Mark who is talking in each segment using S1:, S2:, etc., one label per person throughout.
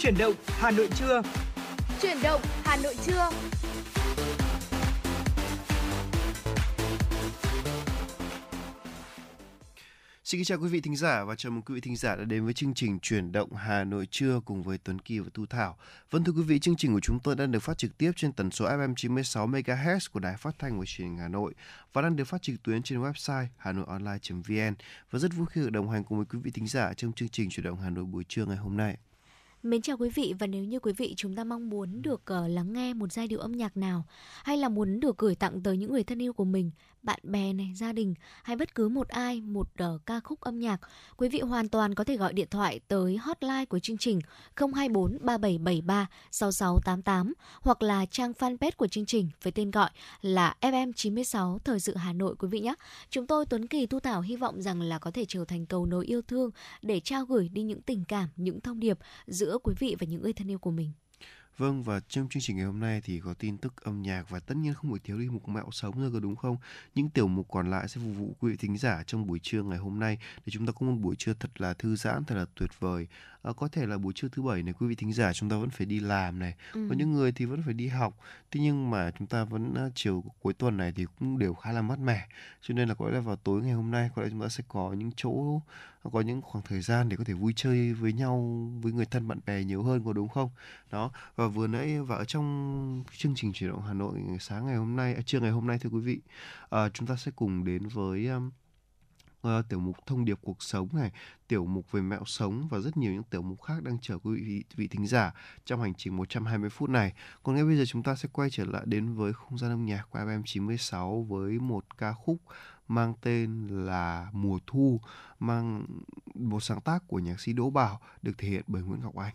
S1: Chuyển động Hà Nội trưa.
S2: Chuyển động Hà Nội trưa.
S3: Xin chào quý vị thính giả và chào mừng quý vị thính giả đã đến với chương trình Chuyển động Hà Nội trưa cùng với Tuấn Kỳ và Tu Thảo. Vâng thưa quý vị, chương trình của chúng tôi đang được phát trực tiếp trên tần số FM 96 MHz của Đài Phát thanh và Truyền hình Hà Nội và đang được phát trực tuyến trên website hanoionline.vn và rất vui khi được đồng hành cùng với quý vị thính giả trong chương trình Chuyển động Hà Nội buổi trưa ngày hôm nay.
S4: Mến chào quý vị và nếu như quý vị chúng ta mong muốn được uh, lắng nghe một giai điệu âm nhạc nào hay là muốn được gửi tặng tới những người thân yêu của mình bạn bè này, gia đình hay bất cứ một ai một uh, ca khúc âm nhạc, quý vị hoàn toàn có thể gọi điện thoại tới hotline của chương trình 024 3773 6688 hoặc là trang fanpage của chương trình với tên gọi là FM96 Thời sự Hà Nội quý vị nhé. Chúng tôi Tuấn Kỳ Thu Thảo hy vọng rằng là có thể trở thành cầu nối yêu thương để trao gửi đi những tình cảm, những thông điệp giữa quý vị và những người thân yêu của mình.
S3: Vâng và trong chương trình ngày hôm nay thì có tin tức âm nhạc và tất nhiên không thể thiếu đi mục mẹo sống rồi có đúng không? Những tiểu mục còn lại sẽ phục vụ quý vị thính giả trong buổi trưa ngày hôm nay để chúng ta có một buổi trưa thật là thư giãn, thật là tuyệt vời. À, có thể là buổi trưa thứ bảy này quý vị thính giả chúng ta vẫn phải đi làm này, ừ. có những người thì vẫn phải đi học. Thế nhưng mà chúng ta vẫn uh, chiều cuối tuần này thì cũng đều khá là mát mẻ. Cho nên là có lẽ là vào tối ngày hôm nay có lẽ chúng ta sẽ có những chỗ có những khoảng thời gian để có thể vui chơi với nhau với người thân bạn bè nhiều hơn có đúng không đó và vừa nãy và ở trong chương trình chuyển động Hà Nội sáng ngày hôm nay à, trưa ngày hôm nay thưa quý vị à, chúng ta sẽ cùng đến với um, uh, tiểu mục thông điệp cuộc sống này, tiểu mục về mẹo sống và rất nhiều những tiểu mục khác đang chờ quý vị, vị thính giả trong hành trình 120 phút này. Còn ngay bây giờ chúng ta sẽ quay trở lại đến với không gian âm nhạc của FM96 với một ca khúc mang tên là Mùa Thu, mang một sáng tác của nhạc sĩ Đỗ Bảo được thể hiện bởi Nguyễn Ngọc Anh.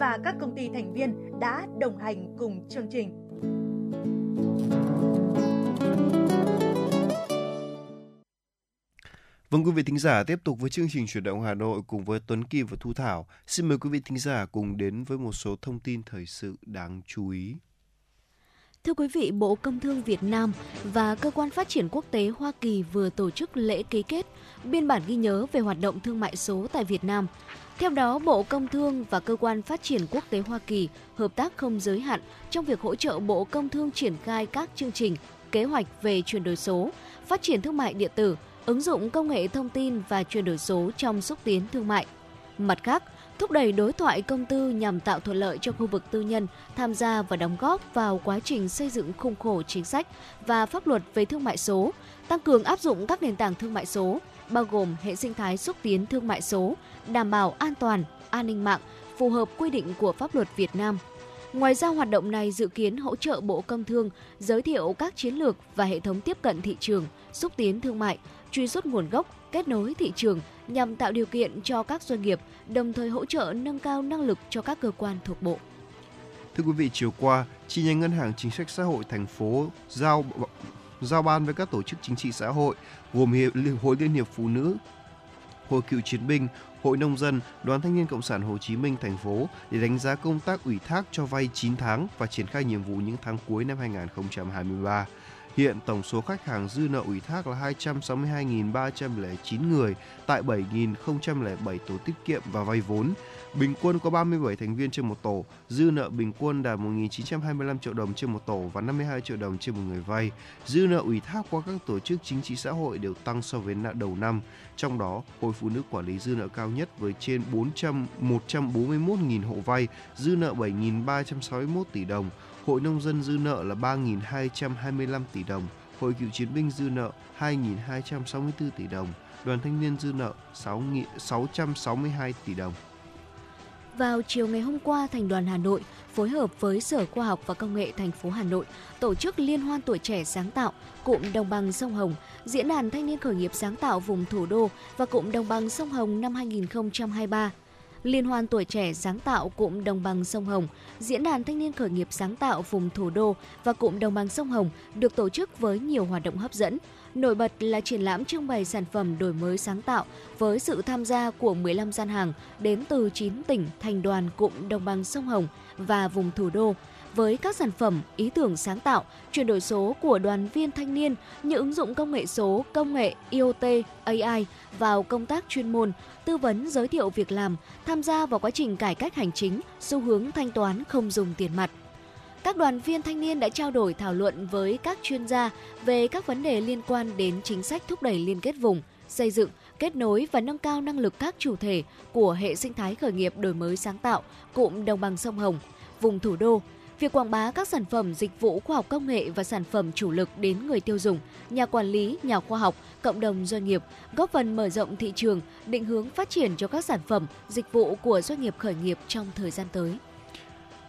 S5: và các công ty thành viên đã đồng hành cùng chương trình.
S3: Vâng quý vị thính giả tiếp tục với chương trình chuyển động Hà Nội cùng với Tuấn Kim và Thu Thảo. Xin mời quý vị thính giả cùng đến với một số thông tin thời sự đáng chú ý.
S4: Thưa quý vị, Bộ Công Thương Việt Nam và Cơ quan Phát triển Quốc tế Hoa Kỳ vừa tổ chức lễ ký kết biên bản ghi nhớ về hoạt động thương mại số tại Việt Nam. Theo đó, Bộ Công Thương và Cơ quan Phát triển Quốc tế Hoa Kỳ hợp tác không giới hạn trong việc hỗ trợ Bộ Công Thương triển khai các chương trình, kế hoạch về chuyển đổi số, phát triển thương mại điện tử, ứng dụng công nghệ thông tin và chuyển đổi số trong xúc tiến thương mại. Mặt khác, thúc đẩy đối thoại công tư nhằm tạo thuận lợi cho khu vực tư nhân tham gia và đóng góp vào quá trình xây dựng khung khổ chính sách và pháp luật về thương mại số, tăng cường áp dụng các nền tảng thương mại số, bao gồm hệ sinh thái xúc tiến thương mại số, đảm bảo an toàn, an ninh mạng, phù hợp quy định của pháp luật Việt Nam. Ngoài ra, hoạt động này dự kiến hỗ trợ Bộ Công Thương giới thiệu các chiến lược và hệ thống tiếp cận thị trường, xúc tiến thương mại, truy xuất nguồn gốc, kết nối thị trường nhằm tạo điều kiện cho các doanh nghiệp, đồng thời hỗ trợ nâng cao năng lực cho các cơ quan thuộc bộ.
S3: Thưa quý vị, chiều qua, chi nhánh Ngân hàng Chính sách Xã hội thành phố giao giao ban với các tổ chức chính trị xã hội gồm Hiệp, Hội Liên hiệp Phụ nữ, Hội Cựu chiến binh, Hội nông dân, Đoàn Thanh niên Cộng sản Hồ Chí Minh thành phố để đánh giá công tác ủy thác cho vay 9 tháng và triển khai nhiệm vụ những tháng cuối năm 2023. Hiện tổng số khách hàng dư nợ ủy thác là 262.309 người tại 7.007 tổ tiết kiệm và vay vốn. Bình quân có 37 thành viên trên một tổ, dư nợ bình quân đạt 1.925 triệu đồng trên một tổ và 52 triệu đồng trên một người vay. Dư nợ ủy thác qua các tổ chức chính trị xã hội đều tăng so với đầu năm. Trong đó, Hội Phụ nữ quản lý dư nợ cao nhất với trên 400 141.000 hộ vay, dư nợ 7.361 tỷ đồng. Hội Nông dân dư nợ là 3.225 tỷ đồng. Hội Cựu chiến binh dư nợ 2.264 tỷ đồng. Đoàn thanh niên dư nợ 6 662 tỷ đồng.
S4: Vào chiều ngày hôm qua, Thành đoàn Hà Nội phối hợp với Sở Khoa học và Công nghệ thành phố Hà Nội tổ chức Liên hoan tuổi trẻ sáng tạo cụm đồng bằng sông Hồng, diễn đàn thanh niên khởi nghiệp sáng tạo vùng thủ đô và cụm đồng bằng sông Hồng năm 2023. Liên hoan tuổi trẻ sáng tạo cụm đồng bằng sông Hồng, diễn đàn thanh niên khởi nghiệp sáng tạo vùng thủ đô và cụm đồng bằng sông Hồng được tổ chức với nhiều hoạt động hấp dẫn, Nổi bật là triển lãm trưng bày sản phẩm đổi mới sáng tạo với sự tham gia của 15 gian hàng đến từ 9 tỉnh thành đoàn cụm đồng bằng sông Hồng và vùng thủ đô với các sản phẩm, ý tưởng sáng tạo, chuyển đổi số của đoàn viên thanh niên như ứng dụng công nghệ số, công nghệ IoT, AI vào công tác chuyên môn, tư vấn giới thiệu việc làm, tham gia vào quá trình cải cách hành chính, xu hướng thanh toán không dùng tiền mặt các đoàn viên thanh niên đã trao đổi thảo luận với các chuyên gia về các vấn đề liên quan đến chính sách thúc đẩy liên kết vùng, xây dựng, kết nối và nâng cao năng lực các chủ thể của hệ sinh thái khởi nghiệp đổi mới sáng tạo cụm đồng bằng sông Hồng, vùng thủ đô. Việc quảng bá các sản phẩm dịch vụ khoa học công nghệ và sản phẩm chủ lực đến người tiêu dùng, nhà quản lý, nhà khoa học, cộng đồng doanh nghiệp, góp phần mở rộng thị trường, định hướng phát triển cho các sản phẩm, dịch vụ của doanh nghiệp khởi nghiệp trong thời gian tới.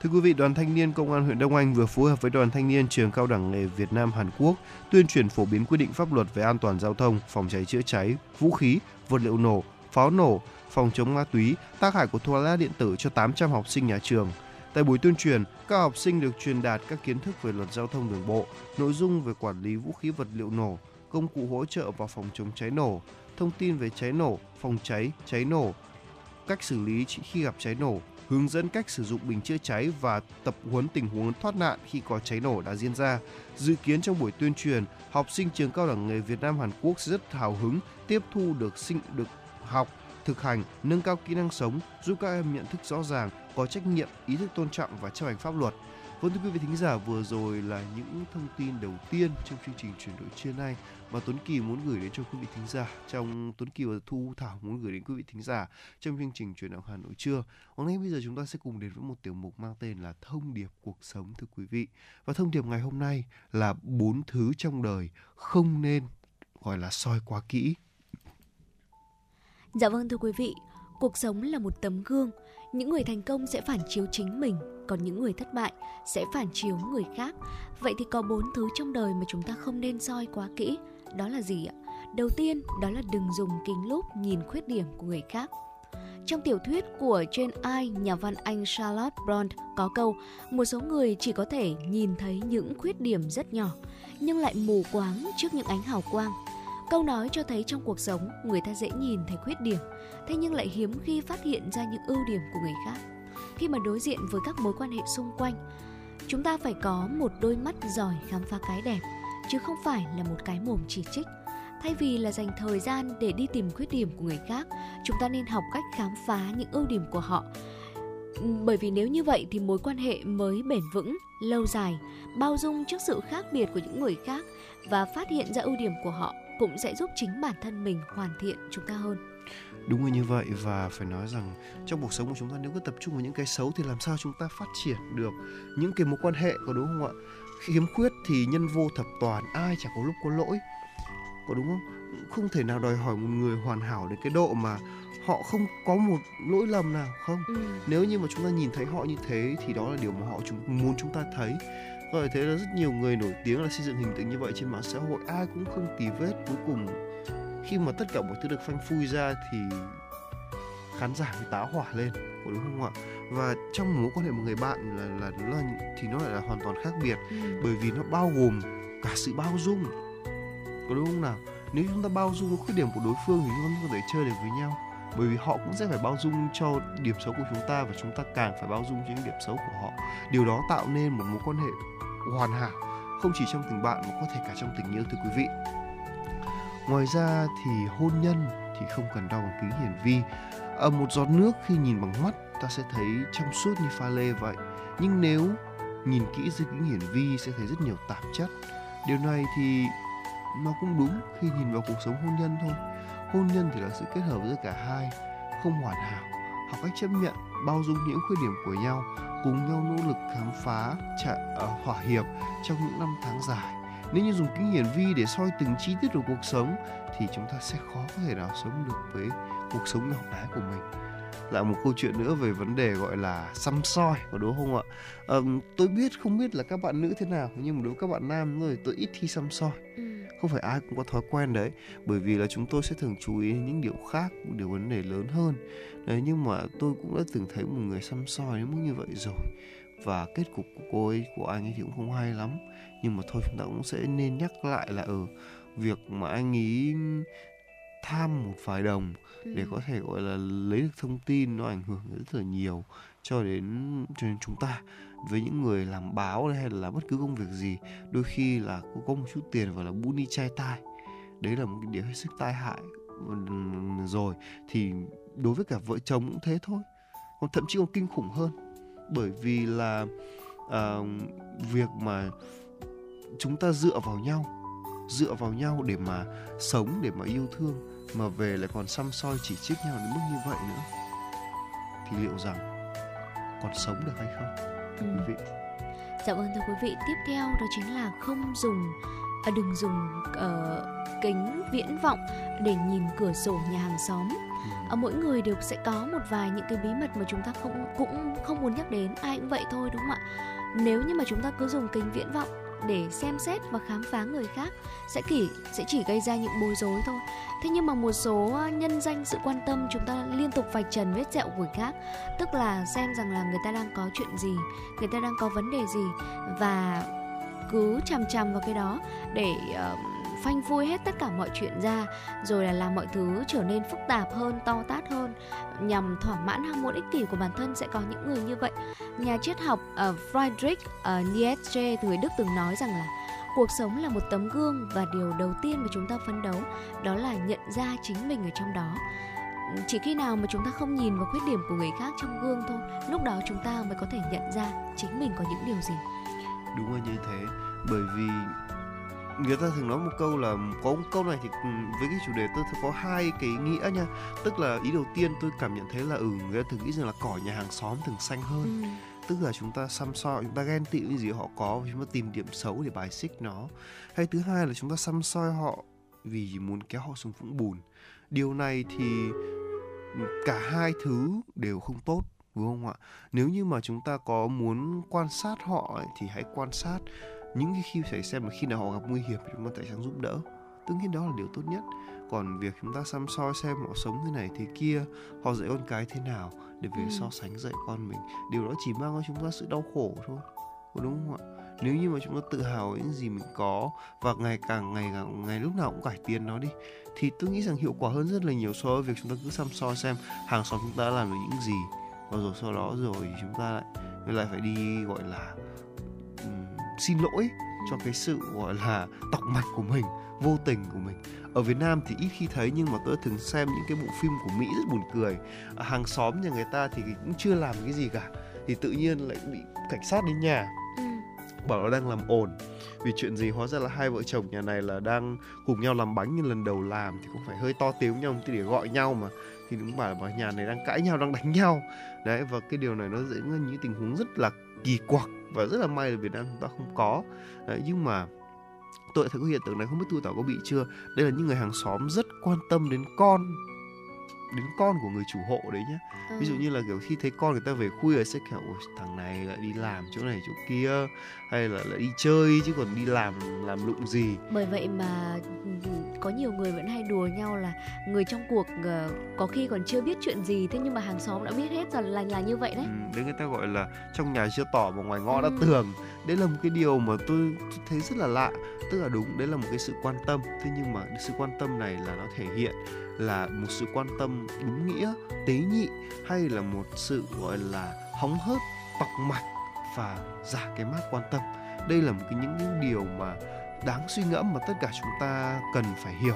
S3: Thưa quý vị, Đoàn Thanh niên Công an huyện Đông Anh vừa phối hợp với Đoàn Thanh niên Trường Cao đẳng nghề Việt Nam Hàn Quốc tuyên truyền phổ biến quy định pháp luật về an toàn giao thông, phòng cháy chữa cháy, vũ khí, vật liệu nổ, pháo nổ, phòng chống ma túy, tác hại của thuốc lá điện tử cho 800 học sinh nhà trường. Tại buổi tuyên truyền, các học sinh được truyền đạt các kiến thức về luật giao thông đường bộ, nội dung về quản lý vũ khí vật liệu nổ, công cụ hỗ trợ và phòng chống cháy nổ, thông tin về cháy nổ, phòng cháy, cháy nổ, cách xử lý khi gặp cháy nổ, hướng dẫn cách sử dụng bình chữa cháy và tập huấn tình huống thoát nạn khi có cháy nổ đã diễn ra. Dự kiến trong buổi tuyên truyền, học sinh trường cao đẳng nghề Việt Nam Hàn Quốc rất hào hứng tiếp thu được sinh được học, thực hành, nâng cao kỹ năng sống, giúp các em nhận thức rõ ràng, có trách nhiệm, ý thức tôn trọng và chấp hành pháp luật. Vâng thưa quý vị thính giả, vừa rồi là những thông tin đầu tiên trong chương trình chuyển đổi trưa nay mà Tuấn Kỳ muốn gửi đến cho quý vị thính giả trong Tuấn Kỳ và Thu Thảo muốn gửi đến quý vị thính giả trong chương trình chuyển động Hà Nội trưa. Hôm nay bây giờ chúng ta sẽ cùng đến với một tiểu mục mang tên là thông điệp cuộc sống thưa quý vị. Và thông điệp ngày hôm nay là bốn thứ trong đời không nên gọi là soi quá kỹ.
S4: Dạ vâng thưa quý vị, cuộc sống là một tấm gương những người thành công sẽ phản chiếu chính mình còn những người thất bại sẽ phản chiếu người khác. Vậy thì có bốn thứ trong đời mà chúng ta không nên soi quá kỹ. Đó là gì ạ? Đầu tiên đó là đừng dùng kính lúp nhìn khuyết điểm của người khác. Trong tiểu thuyết của Jane ai, nhà văn Anh Charlotte Bronte có câu một số người chỉ có thể nhìn thấy những khuyết điểm rất nhỏ nhưng lại mù quáng trước những ánh hào quang. Câu nói cho thấy trong cuộc sống, người ta dễ nhìn thấy khuyết điểm, thế nhưng lại hiếm khi phát hiện ra những ưu điểm của người khác. Khi mà đối diện với các mối quan hệ xung quanh, chúng ta phải có một đôi mắt giỏi khám phá cái đẹp, chứ không phải là một cái mồm chỉ trích. Thay vì là dành thời gian để đi tìm khuyết điểm của người khác, chúng ta nên học cách khám phá những ưu điểm của họ. Bởi vì nếu như vậy thì mối quan hệ mới bền vững, lâu dài, bao dung trước sự khác biệt của những người khác và phát hiện ra ưu điểm của họ cũng sẽ giúp chính bản thân mình hoàn thiện chúng ta hơn.
S3: Đúng là như vậy và phải nói rằng trong cuộc sống của chúng ta nếu cứ tập trung vào những cái xấu thì làm sao chúng ta phát triển được những cái mối quan hệ có đúng không ạ? Khiếm khuyết thì nhân vô thập toàn ai chả có lúc có lỗi. Có đúng không? Không thể nào đòi hỏi một người hoàn hảo đến cái độ mà họ không có một lỗi lầm nào không? Ừ. nếu như mà chúng ta nhìn thấy họ như thế thì đó là điều mà họ chúng muốn chúng ta thấy có thể thấy là rất nhiều người nổi tiếng là xây dựng hình tượng như vậy trên mạng xã hội ai cũng không tì vết. Cuối cùng khi mà tất cả mọi thứ được phanh phui ra thì khán giả mới tá hỏa lên có đúng không ạ? Và trong mối quan hệ một người bạn là là nó là thì nó lại là hoàn toàn khác biệt. Ừ. bởi vì nó bao gồm cả sự bao dung. Có đúng không nào? Nếu chúng ta bao dung khuyết điểm của đối phương thì chúng ta có thể chơi được với nhau. Bởi vì họ cũng sẽ phải bao dung cho điểm xấu của chúng ta và chúng ta càng phải bao dung cho những điểm xấu của họ. Điều đó tạo nên một mối quan hệ hoàn hảo, không chỉ trong tình bạn mà có thể cả trong tình yêu, thưa quý vị. Ngoài ra thì hôn nhân thì không cần đo bằng kính hiển vi. Ở một giọt nước khi nhìn bằng mắt, ta sẽ thấy trong suốt như pha lê vậy. Nhưng nếu nhìn kỹ dưới kính hiển vi, sẽ thấy rất nhiều tạp chất. Điều này thì nó cũng đúng khi nhìn vào cuộc sống hôn nhân thôi. Hôn nhân thì là sự kết hợp giữa cả hai, không hoàn hảo. Học cách chấp nhận bao dung những khuyết điểm của nhau cùng nhau nỗ lực khám phá trại, uh, ờ, hỏa hiệp trong những năm tháng dài. Nếu như dùng kính hiển vi để soi từng chi tiết của cuộc sống thì chúng ta sẽ khó có thể nào sống được với cuộc sống nhỏ bé của mình lại một câu chuyện nữa về vấn đề gọi là xăm soi có đúng không ạ? À, tôi biết không biết là các bạn nữ thế nào nhưng mà đối với các bạn nam rồi tôi ít thi xăm soi. Ừ. không phải ai cũng có thói quen đấy bởi vì là chúng tôi sẽ thường chú ý những điều khác điều vấn đề lớn hơn. Đấy nhưng mà tôi cũng đã từng thấy một người xăm soi đến mức như vậy rồi. Và kết cục của cô ấy của anh ấy thì cũng không hay lắm. Nhưng mà thôi chúng ta cũng sẽ nên nhắc lại là ở ừ, việc mà anh ấy tham một vài đồng để ừ. có thể gọi là lấy được thông tin nó ảnh hưởng rất là nhiều cho đến cho đến chúng ta. Với những người làm báo hay là bất cứ công việc gì đôi khi là có một chút tiền và là bún đi chai tai. Đấy là một cái điều hết sức tai hại. Rồi thì đối với cả vợ chồng cũng thế thôi. Còn thậm chí còn kinh khủng hơn bởi vì là uh, việc mà chúng ta dựa vào nhau dựa vào nhau để mà sống để mà yêu thương mà về lại còn xăm soi chỉ trích nhau đến mức như vậy nữa. Thì liệu rằng còn sống được hay không ừ. quý vị?
S4: Dạ vâng thưa quý vị tiếp theo đó chính là không dùng à, đừng dùng uh, kính viễn vọng để nhìn cửa sổ nhà hàng xóm. Ừ. à, mỗi người đều sẽ có một vài những cái bí mật mà chúng ta không cũng không muốn nhắc đến. Ai cũng vậy thôi đúng không ạ? Nếu như mà chúng ta cứ dùng kính viễn vọng để xem xét và khám phá người khác sẽ chỉ sẽ chỉ gây ra những bối rối thôi. Thế nhưng mà một số ờ, nhân danh sự quan tâm chúng ta liên tục vạch trần vết sẹo của người khác tức là xem rằng là người ta đang có chuyện gì người ta đang có vấn đề gì và cứ chằm chằm vào cái đó để uh, phanh phui hết tất cả mọi chuyện ra rồi là làm mọi thứ trở nên phức tạp hơn to tát hơn nhằm thỏa mãn ham muốn ích kỷ của bản thân sẽ có những người như vậy. Nhà triết học uh, Friedrich uh, Nietzsche người Đức từng nói rằng là cuộc sống là một tấm gương và điều đầu tiên mà chúng ta phấn đấu đó là nhận ra chính mình ở trong đó. Chỉ khi nào mà chúng ta không nhìn vào khuyết điểm của người khác trong gương thôi lúc đó chúng ta mới có thể nhận ra chính mình có những điều gì.
S3: Đúng là như thế bởi vì người ta thường nói một câu là có một câu này thì ừ, với cái chủ đề tôi có hai cái nghĩa nha. Tức là ý đầu tiên tôi cảm nhận thấy là ừ người ta thường nghĩ rằng là cỏ nhà hàng xóm thường xanh hơn. Ừ. tức là chúng ta xăm soi chúng ta ghen tị những gì họ có và chúng ta tìm điểm xấu để bài xích nó. Hay thứ hai là chúng ta xăm soi họ vì muốn kéo họ xuống vũng bùn. Điều này thì cả hai thứ đều không tốt đúng không ạ? Nếu như mà chúng ta có muốn quan sát họ ấy, thì hãy quan sát những cái khi phải xem là khi nào họ gặp nguy hiểm chúng ta sao giúp đỡ. Tất nhiên đó là điều tốt nhất. Còn việc chúng ta xăm soi xem họ sống thế này thế kia họ dạy con cái thế nào để về ừ. so sánh dạy con mình điều đó chỉ mang cho chúng ta sự đau khổ thôi. Đúng không ạ? Nếu như mà chúng ta tự hào với những gì mình có và ngày càng ngày càng ngày lúc nào cũng cải tiến nó đi thì tôi nghĩ rằng hiệu quả hơn rất là nhiều so với việc chúng ta cứ xăm soi xem hàng xóm chúng ta làm được những gì. Và rồi sau đó rồi chúng ta lại lại phải đi gọi là xin lỗi cho cái sự gọi là tọc mạch của mình vô tình của mình. Ở Việt Nam thì ít khi thấy nhưng mà tôi thường xem những cái bộ phim của Mỹ rất buồn cười. Hàng xóm nhà người ta thì cũng chưa làm cái gì cả thì tự nhiên lại bị cảnh sát đến nhà. Ừ. bảo nó đang làm ồn. Vì chuyện gì? Hóa ra là hai vợ chồng nhà này là đang cùng nhau làm bánh như lần đầu làm thì cũng phải hơi to tiếng nhau để gọi nhau mà. Thì đúng bảo là nhà này đang cãi nhau đang đánh nhau. Đấy và cái điều này nó dẫn đến những tình huống rất là kỳ quặc và rất là may là Việt Nam chúng ta không có. Đấy, nhưng mà tôi thấy có hiện tượng này không biết tu tảo có bị chưa? Đây là những người hàng xóm rất quan tâm đến con đến con của người chủ hộ đấy nhé ừ. ví dụ như là kiểu khi thấy con người ta về khuya sẽ kiểu thằng này lại đi làm chỗ này chỗ kia hay là lại đi chơi chứ còn đi làm làm lụng gì
S4: bởi vậy mà ừ, có nhiều người vẫn hay đùa nhau là người trong cuộc uh, có khi còn chưa biết chuyện gì thế nhưng mà hàng xóm đã biết hết rồi là là như vậy đấy ừ,
S3: đấy người ta gọi là trong nhà chưa tỏ mà ngoài ngõ ừ. đã tường đấy là một cái điều mà tôi thấy rất là lạ. Tức là đúng đấy là một cái sự quan tâm. Thế nhưng mà sự quan tâm này là nó thể hiện là một sự quan tâm đúng nghĩa tế nhị hay là một sự gọi là hóng hớt tọc mạch và giả cái mát quan tâm.
S6: Đây là một cái những, những điều mà đáng suy ngẫm mà tất cả chúng ta cần phải hiểu.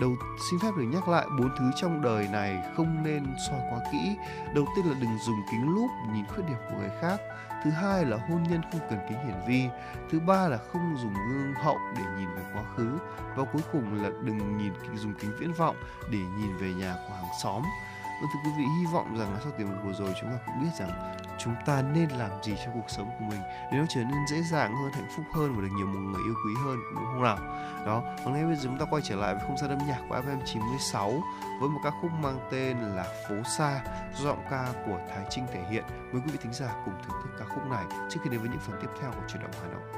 S6: Đầu xin phép được nhắc lại bốn thứ trong đời này không nên soi quá kỹ. Đầu tiên là đừng dùng kính lúp nhìn khuyết điểm của người khác thứ hai là hôn nhân không cần kính hiển vi. Thứ ba là không dùng gương hậu để nhìn về quá khứ. Và cuối cùng là đừng nhìn dùng kính viễn vọng để nhìn về nhà của hàng xóm. Vâng thưa quý vị, hy vọng rằng là sau tiểu mục vừa rồi chúng ta cũng biết rằng chúng ta nên làm gì cho cuộc sống của mình để nó trở nên dễ dàng hơn, hạnh phúc hơn và được nhiều một người yêu quý hơn đúng không nào? Đó, và ngay bây giờ chúng ta quay trở lại với không gian âm nhạc của FM 96 với một ca khúc mang tên là Phố Xa do giọng ca của Thái Trinh thể hiện. Mời quý vị thính giả cùng thưởng thức ca khúc này trước khi đến với những phần tiếp theo của chuyển động Hà Nội.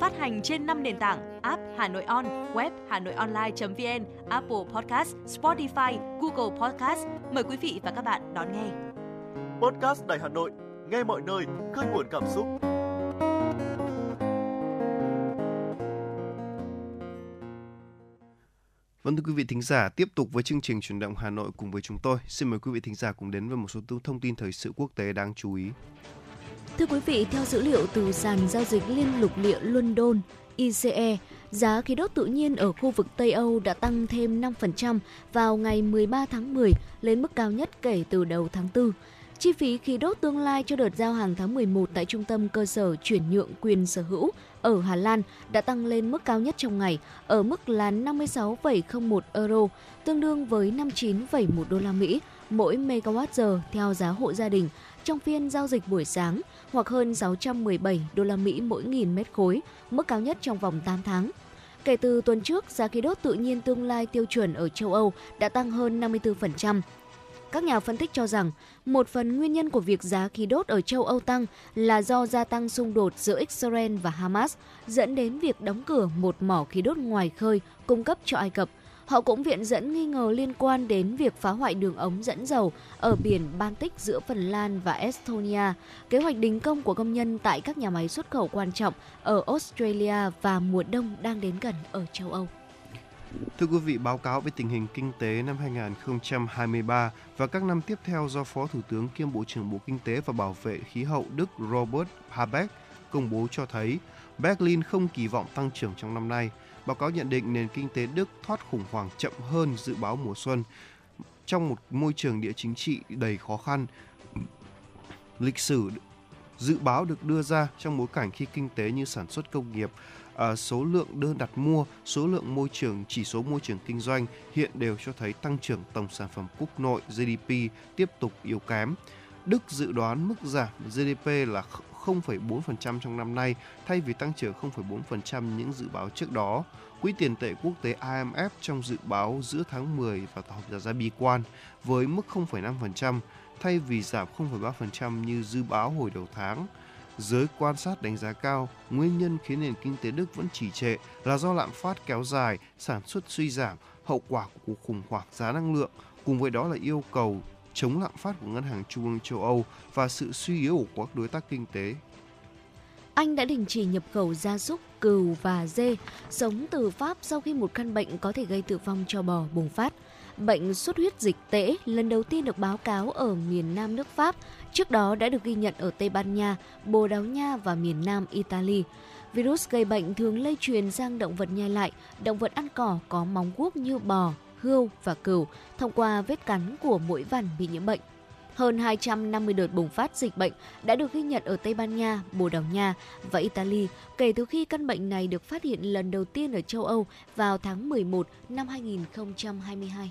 S7: phát hành trên 5 nền tảng app Hà Nội On, web Hà Nội Online.vn, Apple Podcast, Spotify, Google Podcast. Mời quý vị và các bạn đón nghe.
S8: Podcast Đài Hà Nội, nghe mọi nơi, khơi nguồn cảm xúc.
S3: Vâng thưa quý vị thính giả, tiếp tục với chương trình chuyển động Hà Nội cùng với chúng tôi. Xin mời quý vị thính giả cùng đến với một số thông tin thời sự quốc tế đáng chú ý.
S4: Thưa quý vị, theo dữ liệu từ sàn giao dịch liên lục địa London, ICE, giá khí đốt tự nhiên ở khu vực Tây Âu đã tăng thêm 5% vào ngày 13 tháng 10 lên mức cao nhất kể từ đầu tháng 4. Chi phí khí đốt tương lai cho đợt giao hàng tháng 11 tại trung tâm cơ sở chuyển nhượng quyền sở hữu ở Hà Lan đã tăng lên mức cao nhất trong ngày ở mức là 56,01 euro, tương đương với 59,1 đô la Mỹ mỗi megawatt giờ theo giá hộ gia đình trong phiên giao dịch buổi sáng hoặc hơn 617 đô la Mỹ mỗi nghìn mét khối, mức cao nhất trong vòng 8 tháng. Kể từ tuần trước, giá khí đốt tự nhiên tương lai tiêu chuẩn ở châu Âu đã tăng hơn 54%. Các nhà phân tích cho rằng, một phần nguyên nhân của việc giá khí đốt ở châu Âu tăng là do gia tăng xung đột giữa Israel và Hamas, dẫn đến việc đóng cửa một mỏ khí đốt ngoài khơi cung cấp cho Ai Cập Họ cũng viện dẫn nghi ngờ liên quan đến việc phá hoại đường ống dẫn dầu ở biển Baltic giữa Phần Lan và Estonia, kế hoạch đình công của công nhân tại các nhà máy xuất khẩu quan trọng ở Australia và mùa đông đang đến gần ở châu Âu.
S3: Thưa quý vị, báo cáo về tình hình kinh tế năm 2023 và các năm tiếp theo do Phó Thủ tướng kiêm Bộ trưởng Bộ Kinh tế và Bảo vệ khí hậu Đức Robert Habeck công bố cho thấy Berlin không kỳ vọng tăng trưởng trong năm nay. Báo cáo nhận định nền kinh tế Đức thoát khủng hoảng chậm hơn dự báo mùa xuân trong một môi trường địa chính trị đầy khó khăn. Lịch sử dự báo được đưa ra trong bối cảnh khi kinh tế như sản xuất công nghiệp, à, số lượng đơn đặt mua, số lượng môi trường, chỉ số môi trường kinh doanh hiện đều cho thấy tăng trưởng tổng sản phẩm quốc nội GDP tiếp tục yếu kém. Đức dự đoán mức giảm GDP là 0,4% trong năm nay thay vì tăng trưởng 0,4% những dự báo trước đó. Quỹ tiền tệ quốc tế IMF trong dự báo giữa tháng 10 và tỏ ra bi quan với mức 0,5% thay vì giảm 0,3% như dự báo hồi đầu tháng. Giới quan sát đánh giá cao, nguyên nhân khiến nền kinh tế Đức vẫn trì trệ là do lạm phát kéo dài, sản xuất suy giảm, hậu quả của cuộc khủng hoảng giá năng lượng, cùng với đó là yêu cầu chống lạm phát của Ngân hàng Trung ương châu Âu và sự suy yếu của các đối tác kinh tế.
S4: Anh đã đình chỉ nhập khẩu gia súc, cừu và dê sống từ Pháp sau khi một căn bệnh có thể gây tử vong cho bò bùng phát. Bệnh xuất huyết dịch tễ lần đầu tiên được báo cáo ở miền Nam nước Pháp, trước đó đã được ghi nhận ở Tây Ban Nha, Bồ Đào Nha và miền Nam Italy. Virus gây bệnh thường lây truyền sang động vật nhai lại, động vật ăn cỏ có móng guốc như bò, hươu và cừu thông qua vết cắn của mũi vằn bị nhiễm bệnh. Hơn 250 đợt bùng phát dịch bệnh đã được ghi nhận ở Tây Ban Nha, Bồ Đào Nha và Italy kể từ khi căn bệnh này được phát hiện lần đầu tiên ở châu Âu vào tháng 11 năm 2022.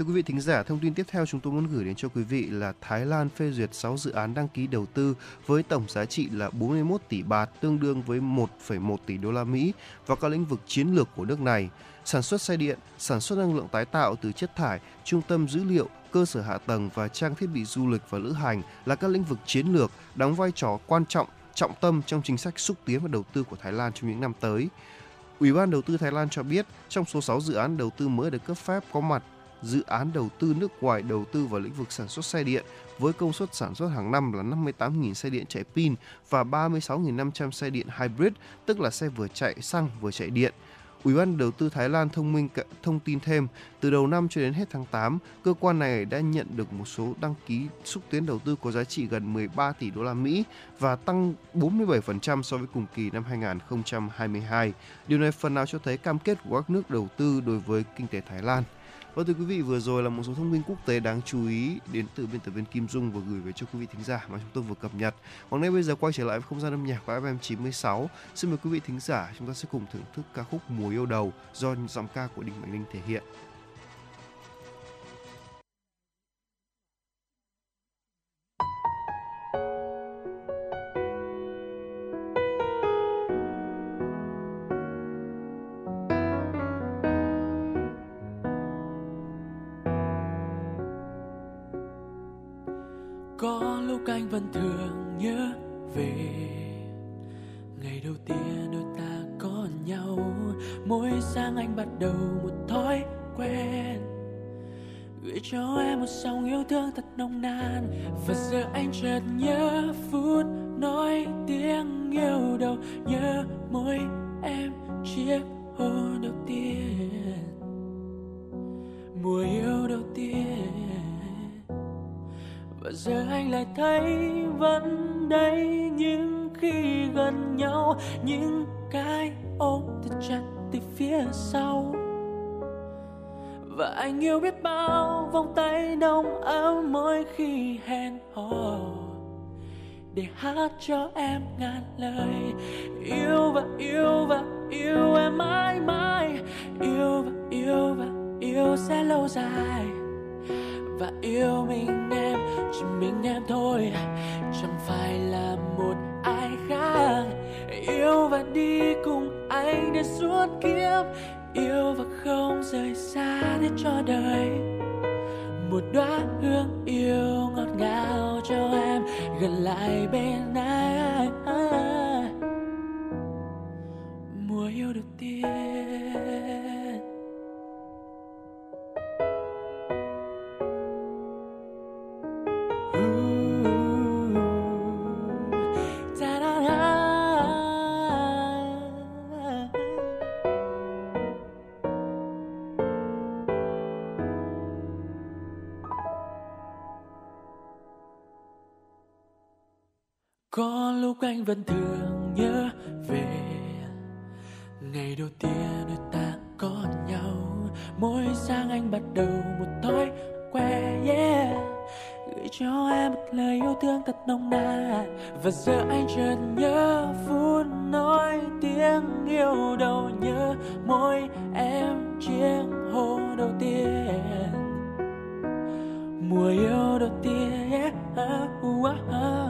S3: Thưa quý vị thính giả, thông tin tiếp theo chúng tôi muốn gửi đến cho quý vị là Thái Lan phê duyệt 6 dự án đăng ký đầu tư với tổng giá trị là 41 tỷ bạt, tương đương với 1,1 tỷ đô la Mỹ vào các lĩnh vực chiến lược của nước này. Sản xuất xe điện, sản xuất năng lượng tái tạo từ chất thải, trung tâm dữ liệu, cơ sở hạ tầng và trang thiết bị du lịch và lữ hành là các lĩnh vực chiến lược đóng vai trò quan trọng, trọng tâm trong chính sách xúc tiến và đầu tư của Thái Lan trong những năm tới. Ủy ban đầu tư Thái Lan cho biết, trong số 6 dự án đầu tư mới được cấp phép có mặt dự án đầu tư nước ngoài đầu tư vào lĩnh vực sản xuất xe điện với công suất sản xuất hàng năm là 58.000 xe điện chạy pin và 36.500 xe điện hybrid, tức là xe vừa chạy xăng vừa chạy điện. Ủy ban đầu tư Thái Lan thông minh thông tin thêm, từ đầu năm cho đến hết tháng 8, cơ quan này đã nhận được một số đăng ký xúc tiến đầu tư có giá trị gần 13 tỷ đô la Mỹ và tăng 47% so với cùng kỳ năm 2022. Điều này phần nào cho thấy cam kết của các nước đầu tư đối với kinh tế Thái Lan. Vâng thưa quý vị, vừa rồi là một số thông tin quốc tế đáng chú ý đến từ biên tập viên Kim Dung và gửi về cho quý vị thính giả mà chúng tôi vừa cập nhật. Còn ngay bây giờ quay trở lại với không gian âm nhạc của FM 96. Xin mời quý vị thính giả chúng ta sẽ cùng thưởng thức ca khúc Mùa yêu đầu do giọng ca của Đinh Mạnh Linh thể hiện.
S9: Hát cho em ngàn lời. Yêu và yêu và yêu em mãi mãi. Yêu và yêu và yêu sẽ lâu dài. Và yêu mình em, chỉ mình em thôi. Chẳng phải là một ai khác. Yêu và đi cùng anh đến suốt kiếp. Yêu và không rời xa để cho đời một đóa hương yêu ngọt ngào cho em, gần lại bên anh mùa yêu đầu tiên lúc anh vẫn thường nhớ về ngày đầu tiên đôi ta có nhau mỗi sáng anh bắt đầu một thói quen yeah. Gửi cho em một lời yêu thương thật nồng nàn và giờ anh chợt nhớ phút nói tiếng yêu đầu nhớ môi em chiếc hôn đầu tiên. Mùa yêu đầu tiên yeah. uh, uh, uh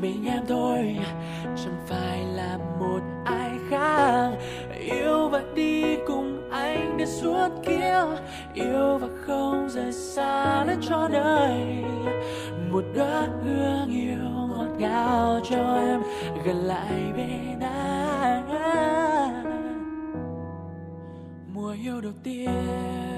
S9: mình em thôi. Chẳng phải là một ai khác. Yêu và đi cùng anh đến suốt kiếp. Yêu và không rời xa lên cho đời. Một đóa hương yêu ngọt ngào cho em gần lại bên anh. Mùa yêu đầu tiên.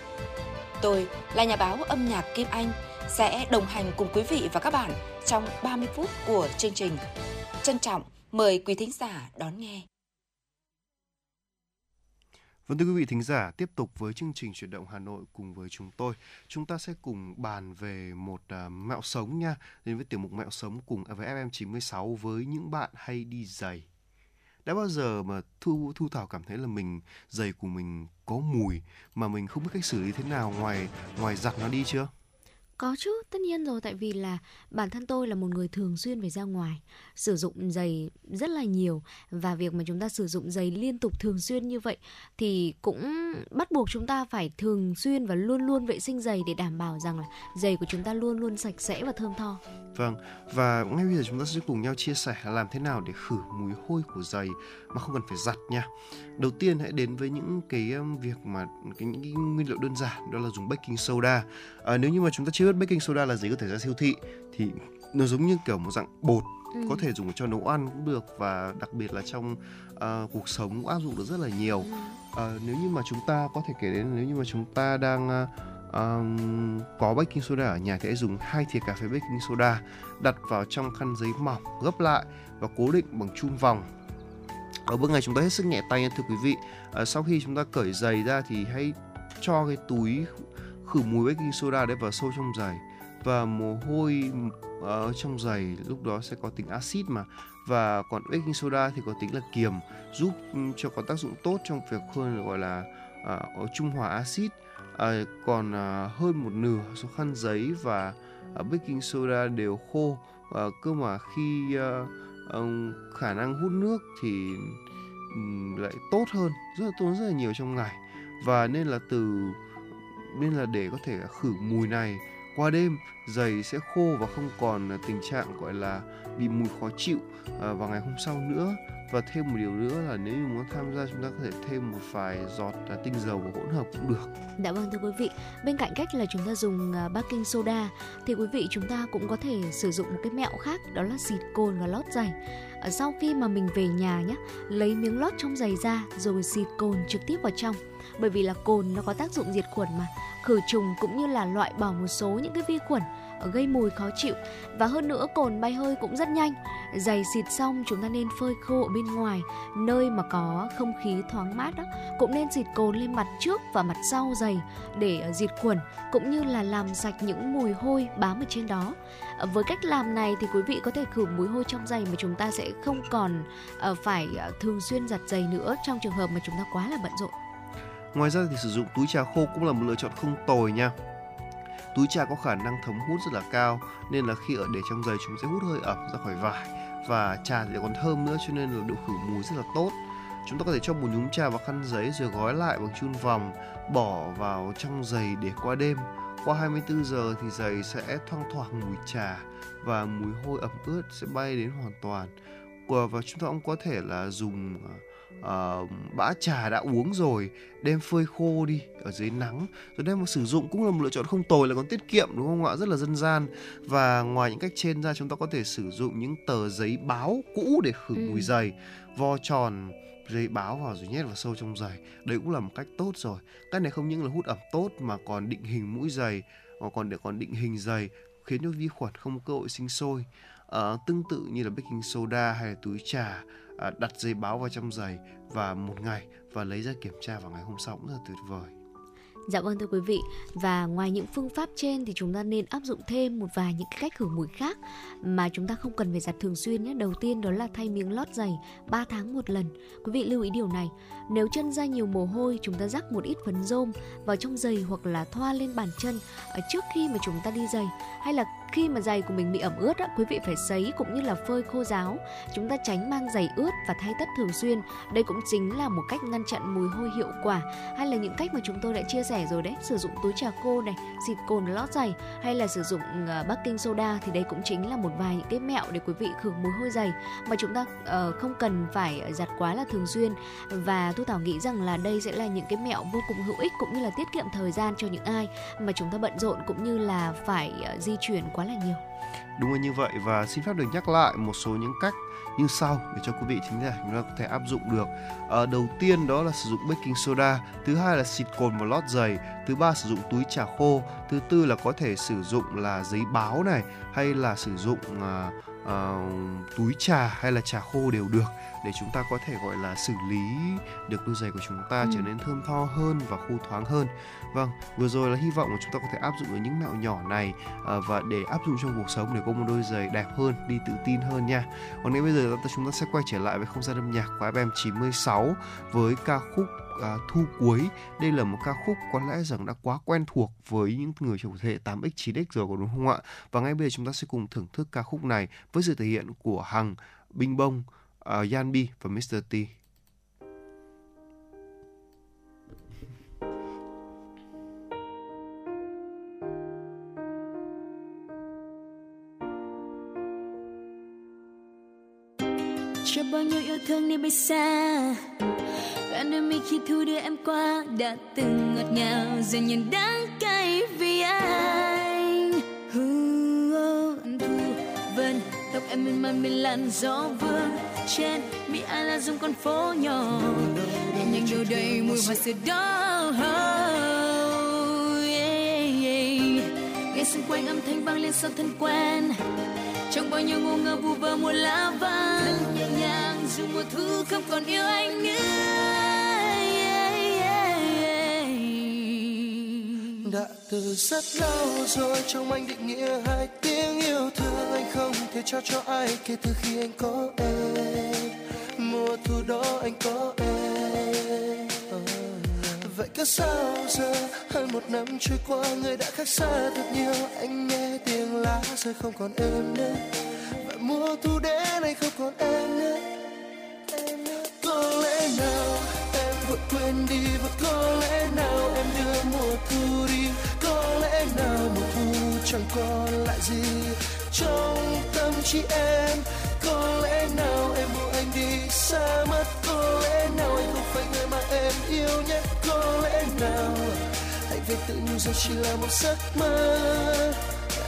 S10: Tôi là nhà báo âm nhạc Kim Anh sẽ đồng hành cùng quý vị và các bạn trong 30 phút của chương trình. Trân trọng mời quý thính giả đón nghe.
S3: Vâng thưa quý vị thính giả, tiếp tục với chương trình chuyển động Hà Nội cùng với chúng tôi. Chúng ta sẽ cùng bàn về một uh, mẹo sống nha, đến với tiểu mục mẹo sống cùng với FM96 với những bạn hay đi giày. Đã bao giờ mà Thu Thu Thảo cảm thấy là mình, giày của mình có mùi mà mình không biết cách xử lý thế nào ngoài ngoài giặt nó đi chưa?
S4: Có chứ, tất nhiên rồi tại vì là bản thân tôi là một người thường xuyên phải ra ngoài, sử dụng giày rất là nhiều và việc mà chúng ta sử dụng giày liên tục thường xuyên như vậy thì cũng bắt buộc chúng ta phải thường xuyên và luôn luôn vệ sinh giày để đảm bảo rằng là giày của chúng ta luôn luôn sạch sẽ và thơm tho.
S3: Vâng, và ngay bây giờ chúng ta sẽ cùng nhau chia sẻ làm thế nào để khử mùi hôi của giày mà không cần phải giặt nha. Đầu tiên hãy đến với những cái việc mà cái những cái nguyên liệu đơn giản đó là dùng baking soda. À, nếu như mà chúng ta chưa biết baking soda là gì có thể ra siêu thị thì nó giống như kiểu một dạng bột ừ. có thể dùng cho nấu ăn cũng được và đặc biệt là trong uh, cuộc sống cũng áp dụng được rất là nhiều. Uh, nếu như mà chúng ta có thể kể đến nếu như mà chúng ta đang uh, um, có baking soda ở nhà thì hãy dùng hai thìa cà phê baking soda đặt vào trong khăn giấy mỏng gấp lại và cố định bằng chum vòng ở bước này chúng ta hết sức nhẹ tay nha thưa quý vị à, sau khi chúng ta cởi giày ra thì hãy cho cái túi khử mùi baking soda đấy vào sâu trong giày. Và mồ hôi ở trong giày lúc đó sẽ có tính axit mà. Và còn baking soda thì có tính là kiềm giúp cho có tác dụng tốt trong việc hơn gọi là uh, trung hòa axit. À, còn à, hơn một nửa số khăn giấy và à, baking soda đều khô. À, cơ mà khi à, um, khả năng hút nước thì um, lại tốt hơn rất là tốn rất là nhiều trong ngày. Và nên là từ nên là để có thể khử mùi này qua đêm giày sẽ khô và không còn tình trạng gọi là bị mùi khó chịu à, vào ngày hôm sau nữa và thêm một điều nữa là nếu như muốn tham gia chúng ta có thể thêm một vài giọt à, tinh dầu và hỗn hợp cũng được.
S4: Dạ vâng thưa quý vị, bên cạnh cách là chúng ta dùng à, baking soda thì quý vị chúng ta cũng có thể sử dụng một cái mẹo khác đó là xịt cồn và lót giày. Sau khi mà mình về nhà nhé, lấy miếng lót trong giày ra rồi xịt cồn trực tiếp vào trong. Bởi vì là cồn nó có tác dụng diệt khuẩn mà, khử trùng cũng như là loại bỏ một số những cái vi khuẩn gây mùi khó chịu và hơn nữa cồn bay hơi cũng rất nhanh. Giày xịt xong chúng ta nên phơi khô ở bên ngoài, nơi mà có không khí thoáng mát đó. Cũng nên xịt cồn lên mặt trước và mặt sau giày để ờ, diệt khuẩn cũng như là làm sạch những mùi hôi bám ở trên đó. Ờ, với cách làm này thì quý vị có thể khử mùi hôi trong giày mà chúng ta sẽ không còn ờ, phải thường xuyên giặt giày nữa trong trường hợp mà chúng ta quá là bận rộn.
S3: Ngoài ra thì sử dụng túi trà khô cũng là một lựa chọn không tồi nha. Túi trà có khả năng thấm hút rất là cao nên là khi ở để trong giày chúng sẽ hút hơi ẩm ra khỏi vải và trà thì còn thơm nữa cho nên là độ khử mùi rất là tốt. Chúng ta có thể cho một nhúm trà vào khăn giấy rồi gói lại bằng chun vòng, bỏ vào trong giày để qua đêm. Qua 24 giờ thì giày sẽ thoang thoảng mùi trà và mùi hôi ẩm ướt sẽ bay đến hoàn toàn. Và chúng ta cũng có thể là dùng uh, bã trà đã uống rồi đem phơi khô đi ở dưới nắng. Rồi đem mà sử dụng cũng là một lựa chọn không tồi là còn tiết kiệm đúng không ạ? Rất là dân gian. Và ngoài những cách trên ra chúng ta có thể sử dụng những tờ giấy báo cũ để khử ừ. mùi giày vo tròn giấy báo vào rồi nhét vào sâu trong giày. Đấy cũng là một cách tốt rồi. Cách này không những là hút ẩm tốt mà còn định hình mũi giày mà còn để còn định hình giày khiến cho vi khuẩn không có cơ hội sinh sôi. À, tương tự như là baking soda hay là túi trà À, đặt giấy báo vào trong giày và một ngày và lấy ra kiểm tra vào ngày hôm sau cũng rất là tuyệt vời.
S4: Dạ vâng thưa quý vị. Và ngoài những phương pháp trên thì chúng ta nên áp dụng thêm một vài những cái cách khử mùi khác Mà chúng ta không cần phải giặt thường xuyên nhé. Đầu tiên đó là thay miếng lót giày 3 tháng một lần. Quý vị lưu ý điều này. Nếu chân ra nhiều mồ hôi chúng ta rắc một ít phấn rôm vào trong giày hoặc là thoa lên bàn chân à, Trước khi mà chúng ta đi giày hay là khi mà giày của mình bị ẩm ướt á, quý vị phải sấy cũng như là phơi khô ráo. Chúng ta tránh mang giày ướt và thay tất thường xuyên. Đây cũng chính là một cách ngăn chặn mùi hôi hiệu quả hay là những cách mà chúng tôi đã chia sẻ rồi đấy sử dụng túi trà khô này xịt cồn lót giày hay là sử dụng uh, baking soda thì đây cũng chính là một vài những cái mẹo để quý vị khử mùi hôi giày mà chúng ta uh, không cần phải giặt quá là thường xuyên và thu thảo nghĩ rằng là đây sẽ là những cái mẹo vô cùng hữu ích cũng như là tiết kiệm thời gian cho những ai mà chúng ta bận rộn cũng như là phải uh, di chuyển quá là nhiều
S3: đúng là như vậy và xin phép được nhắc lại một số những cách như sau để cho quý vị chính giả chúng ta có thể áp dụng được à, đầu tiên đó là sử dụng baking soda thứ hai là xịt cồn vào lót giày thứ ba sử dụng túi trà khô thứ tư là có thể sử dụng là giấy báo này hay là sử dụng à, à, túi trà hay là trà khô đều được để chúng ta có thể gọi là xử lý được đôi giày của chúng ta ừ. trở nên thơm tho hơn và khô thoáng hơn. Vâng, vừa rồi là hy vọng là chúng ta có thể áp dụng ở những mẹo nhỏ này à, và để áp dụng trong cuộc sống để có một đôi giày đẹp hơn, đi tự tin hơn nha. Còn nếu bây giờ chúng ta sẽ quay trở lại với không gian âm nhạc của FM 96 với ca khúc à, thu cuối đây là một ca khúc có lẽ rằng đã quá quen thuộc với những người trong thế hệ 8x 9x rồi có đúng không ạ và ngay bây giờ chúng ta sẽ cùng thưởng thức ca khúc này với sự thể hiện của Hằng Binh Bông uh, Yanbi và Mr. T.
S11: bao nhiêu yêu thương đi bay xa. Và đôi mi khi thu đưa em qua đã từng ngọt ngào, giờ nhìn đắng cay vì anh. Thu vân, tóc em mềm mại mình làn gió vương trên. Mi ai là dùng con phố nhỏ nhẹ nhàng đâu đầy mùi hoa sữa đó nghe xung quanh âm thanh vang lên sau thân quen. Trong bao nhiêu ngu ngơ vu vơ mùa lá vàng dù mùa thu không còn yêu anh nữa.
S12: Đã từ rất lâu rồi trong anh định nghĩa hai tiếng yêu thương, anh không thể trao cho ai kể từ khi anh có em. Mùa thu đó anh có em. Vậy cớ sao giờ? Hơn một năm trôi qua, người đã khác xa thật nhiều. Anh nghe tiếng lá rơi không còn em nữa. Và mùa thu đến, anh không còn em nữa nào? Em vội quên đi và có lẽ nào? Em đưa mùa thu đi, có lẽ nào? Mùa thu chẳng còn lại gì trong tâm trí em. Có lẽ nào? Em buông anh đi xa mất. Có lẽ nào? Anh không phải người mà em yêu nhất. Có lẽ nào? Hãy về tự nhủ rằng chỉ là một giấc mơ.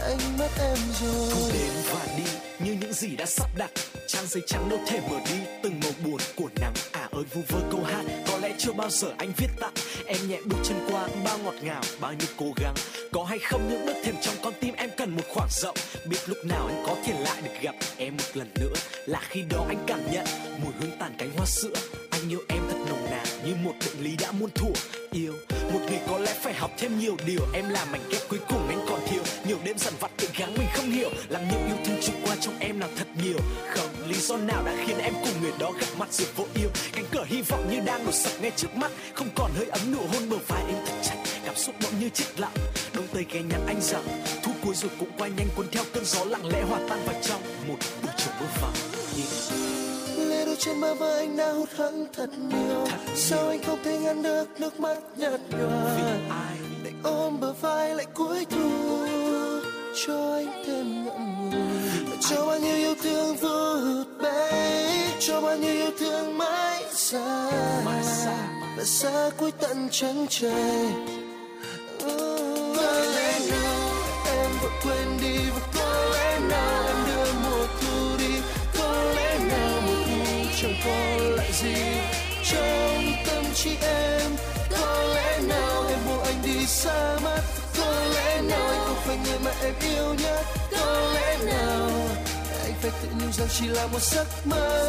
S12: Anh mất em rồi.
S13: Thu đến và đi, như những gì đã sắp đặt. Trang giấy trắng đâu thể mở đi từng màu buồn của nắng ơi vu vơ câu hát, có lẽ chưa bao giờ anh viết tặng em nhẹ bước chân qua, bao ngọt ngào, bao nhiêu cố gắng. Có hay không những bước thềm trong con tim, em cần một khoảng rộng. Biết lúc nào anh có thể lại được gặp em một lần nữa. Là khi đó anh cảm nhận, mùi hương tàn cánh hoa sữa. Anh yêu em thật nồng nàn, như một định lý đã muôn thuở. Yêu một người có lẽ phải học thêm nhiều điều. Em là mảnh ghép cuối cùng, anh còn thiếu nhiều đêm dằn vặt tự gắng mình không hiểu làm nhiều yêu thương trôi qua trong em là thật nhiều. Không lý do nào đã khiến em cùng người đó gặp mặt rồi vô yêu? Cánh cửa hy vọng như đang đổ sập ngay trước mắt. Không còn hơi ấm nụ hôn bờ vai em thật chặt. Cảm xúc bỗng như chết lặng. Đông tây ghé nhắn anh rằng thu cuối rồi cũng quay nhanh cuốn theo cơn gió lặng lẽ hòa tan vào trong một buổi chiều mưa vàng. Yeah.
S12: lê đôi trên bờ vai anh đã hụt hẫng thật nhiều. Thật sao anh không thể ngăn được nước mắt nhạt nhòa? Để ôm bờ vai lại cuối thu cho anh thêm ngậm ngùi cho bao nhiêu yêu thương vụt bay cho bao nhiêu yêu thương mãi xa. Và xa cuối tận chân trời. Có lẽ nào em vội quên đi và có lẽ nào em đưa mùa thu đi. Có lẽ nào mùa thu chẳng còn lại gì. Trong tâm trí em có lẽ nào em buông anh đi xa mất phải người mà em yêu nhất. Có lẽ nào anh phải tự nhủ rằng chỉ là một giấc mơ.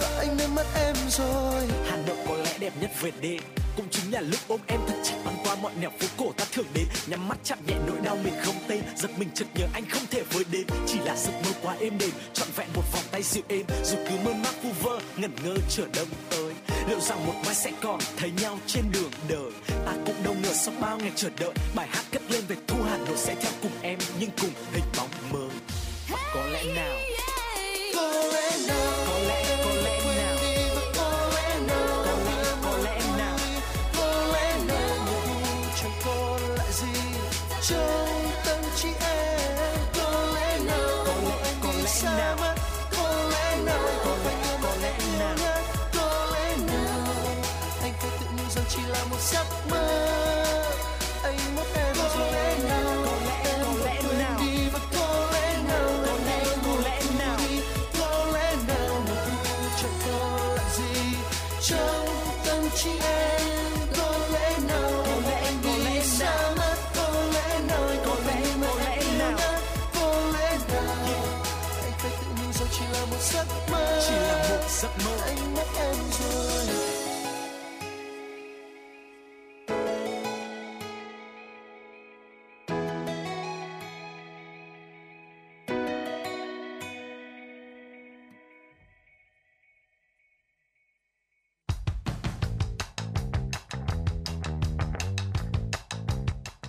S12: Và anh đã mất em rồi.
S13: Hà nội có lẽ đẹp nhất về đêm. Cũng chính là lúc ôm em thật chặt băng qua mọi nẻo phố cổ ta thường đến. Nhắm mắt chạm nhẹ nỗi đau mình không tên. Giật mình chợt nhớ anh không thể với đến chỉ là giấc mơ quá êm đềm. Trọn vẹn một vòng tay dịu êm. Dù cứ mơ mác vu vơ, ngẩn ngơ chờ đông tới liệu rằng một mai sẽ còn thấy nhau trên đường đời? Ta cũng đâu ngờ sau bao ngày chờ đợi bài hát cất lên về thu hà nội sẽ theo cùng em nhưng cùng hình bóng mơ có lẽ nào?
S12: có lẽ nào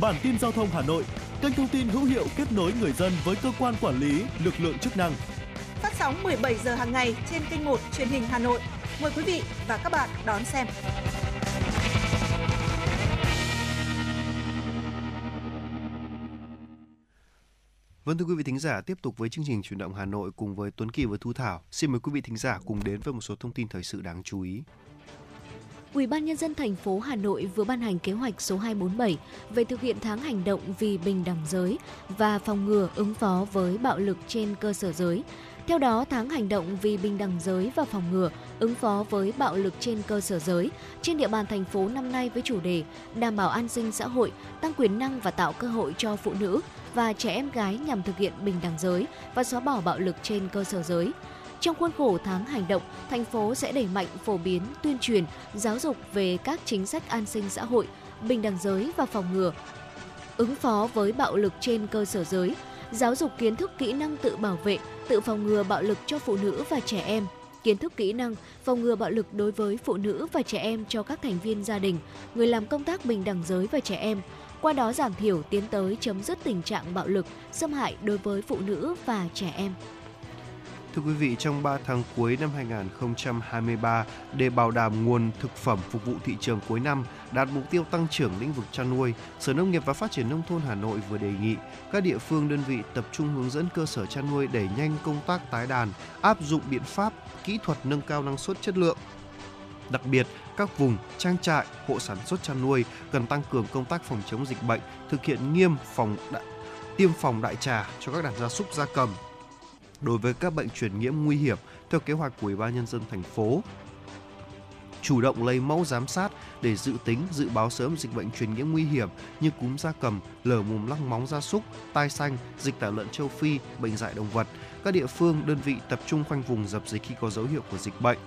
S14: Bản tin giao thông Hà Nội, kênh thông tin hữu hiệu kết nối người dân với cơ quan quản lý, lực lượng chức năng.
S5: Phát sóng 17 giờ hàng ngày trên kênh 1 truyền hình Hà Nội. Mời quý vị và các bạn đón xem.
S3: Vâng thưa quý vị thính giả, tiếp tục với chương trình chuyển động Hà Nội cùng với Tuấn Kỳ và Thu Thảo. Xin mời quý vị thính giả cùng đến với một số thông tin thời sự đáng chú ý.
S4: Ủy ban nhân dân thành phố Hà Nội vừa ban hành kế hoạch số 247 về thực hiện tháng hành động vì bình đẳng giới và phòng ngừa ứng phó với bạo lực trên cơ sở giới. Theo đó, tháng hành động vì bình đẳng giới và phòng ngừa ứng phó với bạo lực trên cơ sở giới trên địa bàn thành phố năm nay với chủ đề đảm bảo an sinh xã hội, tăng quyền năng và tạo cơ hội cho phụ nữ và trẻ em gái nhằm thực hiện bình đẳng giới và xóa bỏ bạo lực trên cơ sở giới. Trong khuôn khổ tháng hành động, thành phố sẽ đẩy mạnh phổ biến, tuyên truyền, giáo dục về các chính sách an sinh xã hội, bình đẳng giới và phòng ngừa, ứng phó với bạo lực trên cơ sở giới, giáo dục kiến thức kỹ năng tự bảo vệ, tự phòng ngừa bạo lực cho phụ nữ và trẻ em, kiến thức kỹ năng phòng ngừa bạo lực đối với phụ nữ và trẻ em cho các thành viên gia đình, người làm công tác bình đẳng giới và trẻ em, qua đó giảm thiểu tiến tới chấm dứt tình trạng bạo lực, xâm hại đối với phụ nữ và trẻ em.
S3: Thưa quý vị, trong 3 tháng cuối năm 2023, để bảo đảm nguồn thực phẩm phục vụ thị trường cuối năm, đạt mục tiêu tăng trưởng lĩnh vực chăn nuôi, Sở Nông nghiệp và Phát triển Nông thôn Hà Nội vừa đề nghị các địa phương đơn vị tập trung hướng dẫn cơ sở chăn nuôi đẩy nhanh công tác tái đàn, áp dụng biện pháp, kỹ thuật nâng cao năng suất chất lượng. Đặc biệt, các vùng, trang trại, hộ sản xuất chăn nuôi cần tăng cường công tác phòng chống dịch bệnh, thực hiện nghiêm phòng đại, tiêm phòng đại trà cho các đàn gia súc gia cầm, đối với các bệnh truyền nhiễm nguy hiểm theo kế hoạch của Ủy ban nhân dân thành phố. Chủ động lấy mẫu giám sát để dự tính, dự báo sớm dịch bệnh truyền nhiễm nguy hiểm như cúm gia cầm, lở mồm long móng gia súc, tai xanh, dịch tả lợn châu Phi, bệnh dại động vật. Các địa phương, đơn vị tập trung khoanh vùng dập dịch khi có dấu hiệu của dịch bệnh.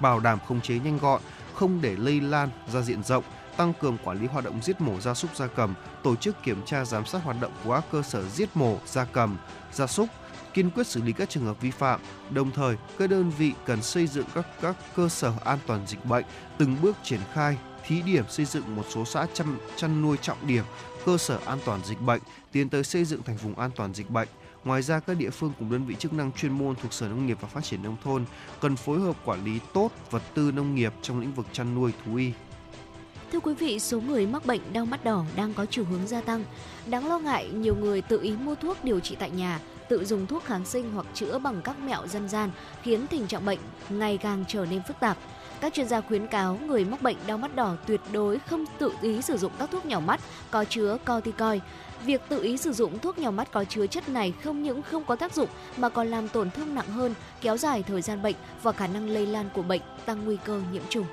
S3: Bảo đảm khống chế nhanh gọn, không để lây lan ra diện rộng, tăng cường quản lý hoạt động giết mổ gia súc gia cầm, tổ chức kiểm tra giám sát hoạt động của các cơ sở giết mổ gia cầm, gia súc, kiên quyết xử lý các trường hợp vi phạm. Đồng thời, các đơn vị cần xây dựng các các cơ sở an toàn dịch bệnh, từng bước triển khai thí điểm xây dựng một số xã chăn chăn nuôi trọng điểm, cơ sở an toàn dịch bệnh, tiến tới xây dựng thành vùng an toàn dịch bệnh. Ngoài ra, các địa phương cùng đơn vị chức năng chuyên môn thuộc Sở Nông nghiệp và Phát triển Nông thôn cần phối hợp quản lý tốt vật tư nông nghiệp trong lĩnh vực chăn nuôi thú y.
S4: Thưa quý vị, số người mắc bệnh đau mắt đỏ đang có chiều hướng gia tăng. Đáng lo ngại, nhiều người tự ý mua thuốc điều trị tại nhà, tự dùng thuốc kháng sinh hoặc chữa bằng các mẹo dân gian khiến tình trạng bệnh ngày càng trở nên phức tạp. Các chuyên gia khuyến cáo người mắc bệnh đau mắt đỏ tuyệt đối không tự ý sử dụng các thuốc nhỏ mắt có chứa corticoid. Việc tự ý sử dụng thuốc nhỏ mắt có chứa chất này không những không có tác dụng mà còn làm tổn thương nặng hơn, kéo dài thời gian bệnh và khả năng lây lan của bệnh, tăng nguy cơ nhiễm trùng.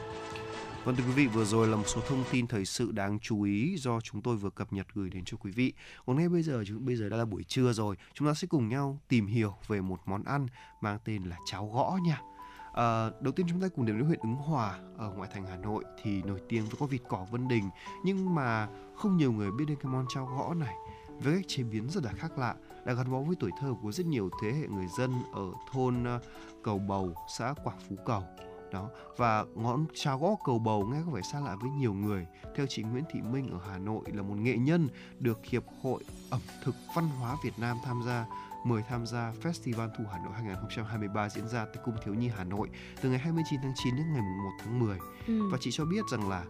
S3: Vâng thưa quý vị, vừa rồi là một số thông tin thời sự đáng chú ý do chúng tôi vừa cập nhật gửi đến cho quý vị. Còn ngay bây giờ chúng bây giờ đã là buổi trưa rồi, chúng ta sẽ cùng nhau tìm hiểu về một món ăn mang tên là cháo gõ nha. À, đầu tiên chúng ta cùng đến với huyện Ứng Hòa ở ngoại thành Hà Nội thì nổi tiếng với có vịt cỏ Vân Đình nhưng mà không nhiều người biết đến cái món cháo gõ này với cách chế biến rất là khác lạ đã gắn bó với tuổi thơ của rất nhiều thế hệ người dân ở thôn à, Cầu Bầu, xã Quảng Phú Cầu đó và ngón cháo gõ cầu bầu nghe có vẻ xa lạ với nhiều người theo chị Nguyễn Thị Minh ở Hà Nội là một nghệ nhân được hiệp hội ẩm thực văn hóa Việt Nam tham gia mời tham gia Festival Thủ Hà Nội 2023 diễn ra tại Cung Thiếu Nhi Hà Nội từ ngày 29 tháng 9 đến ngày 1 tháng 10. Ừ. Và chị cho biết rằng là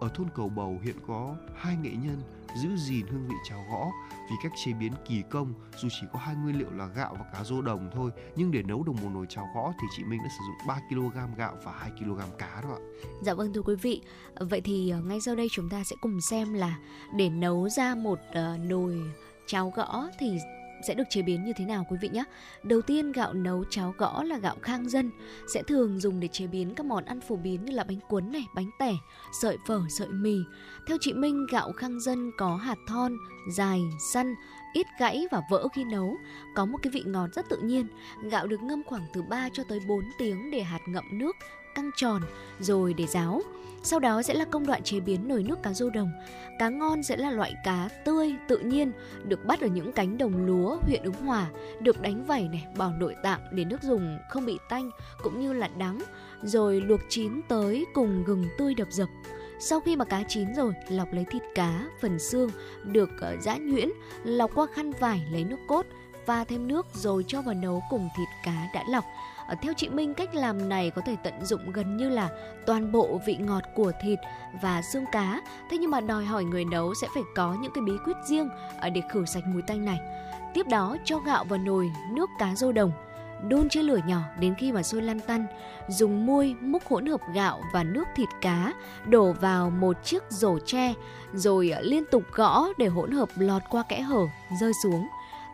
S3: ở thôn Cầu Bầu hiện có hai nghệ nhân giữ gìn hương vị cháo gõ vì cách chế biến kỳ công dù chỉ có hai nguyên liệu là gạo và cá rô đồng thôi nhưng để nấu được một nồi cháo gõ thì chị Minh đã sử dụng 3 kg gạo và 2 kg cá đó ạ.
S4: Dạ vâng thưa quý vị, vậy thì ờ, ngay sau đây chúng ta sẽ cùng xem là để nấu ra một uh, nồi cháo gõ thì sẽ được chế biến như thế nào quý vị nhé. Đầu tiên gạo nấu cháo gõ là gạo khang dân, sẽ thường dùng để chế biến các món ăn phổ biến như là bánh cuốn này, bánh tẻ, sợi phở, sợi mì. Theo chị Minh, gạo khang dân có hạt thon, dài, săn, ít gãy và vỡ khi nấu, có một cái vị ngọt rất tự nhiên. Gạo được ngâm khoảng từ 3 cho tới 4 tiếng để hạt ngậm nước căng tròn rồi để ráo. Sau đó sẽ là công đoạn chế biến nồi nước cá rô đồng. Cá ngon sẽ là loại cá tươi, tự nhiên, được bắt ở những cánh đồng lúa huyện Ứng Hòa, được đánh vảy này, bỏ nội tạng để nước dùng không bị tanh cũng như là đắng, rồi luộc chín tới cùng gừng tươi đập dập. Sau khi mà cá chín rồi, lọc lấy thịt cá, phần xương được ờ, giã nhuyễn, lọc qua khăn vải lấy nước cốt, pha thêm nước rồi cho vào nấu cùng thịt cá đã lọc Ờ, theo chị Minh cách làm này có thể tận dụng gần như là toàn bộ vị ngọt của thịt và xương cá. Thế nhưng mà đòi hỏi người nấu sẽ phải có những cái bí quyết riêng ờ, để khử sạch mùi tanh này. Tiếp đó cho gạo vào nồi nước cá rô đồng đun trên lửa nhỏ đến khi mà sôi lăn tăn, dùng muôi múc hỗn hợp gạo và nước thịt cá, đổ vào một chiếc rổ tre, rồi ờ, liên tục gõ để hỗn hợp lọt qua kẽ hở, rơi xuống.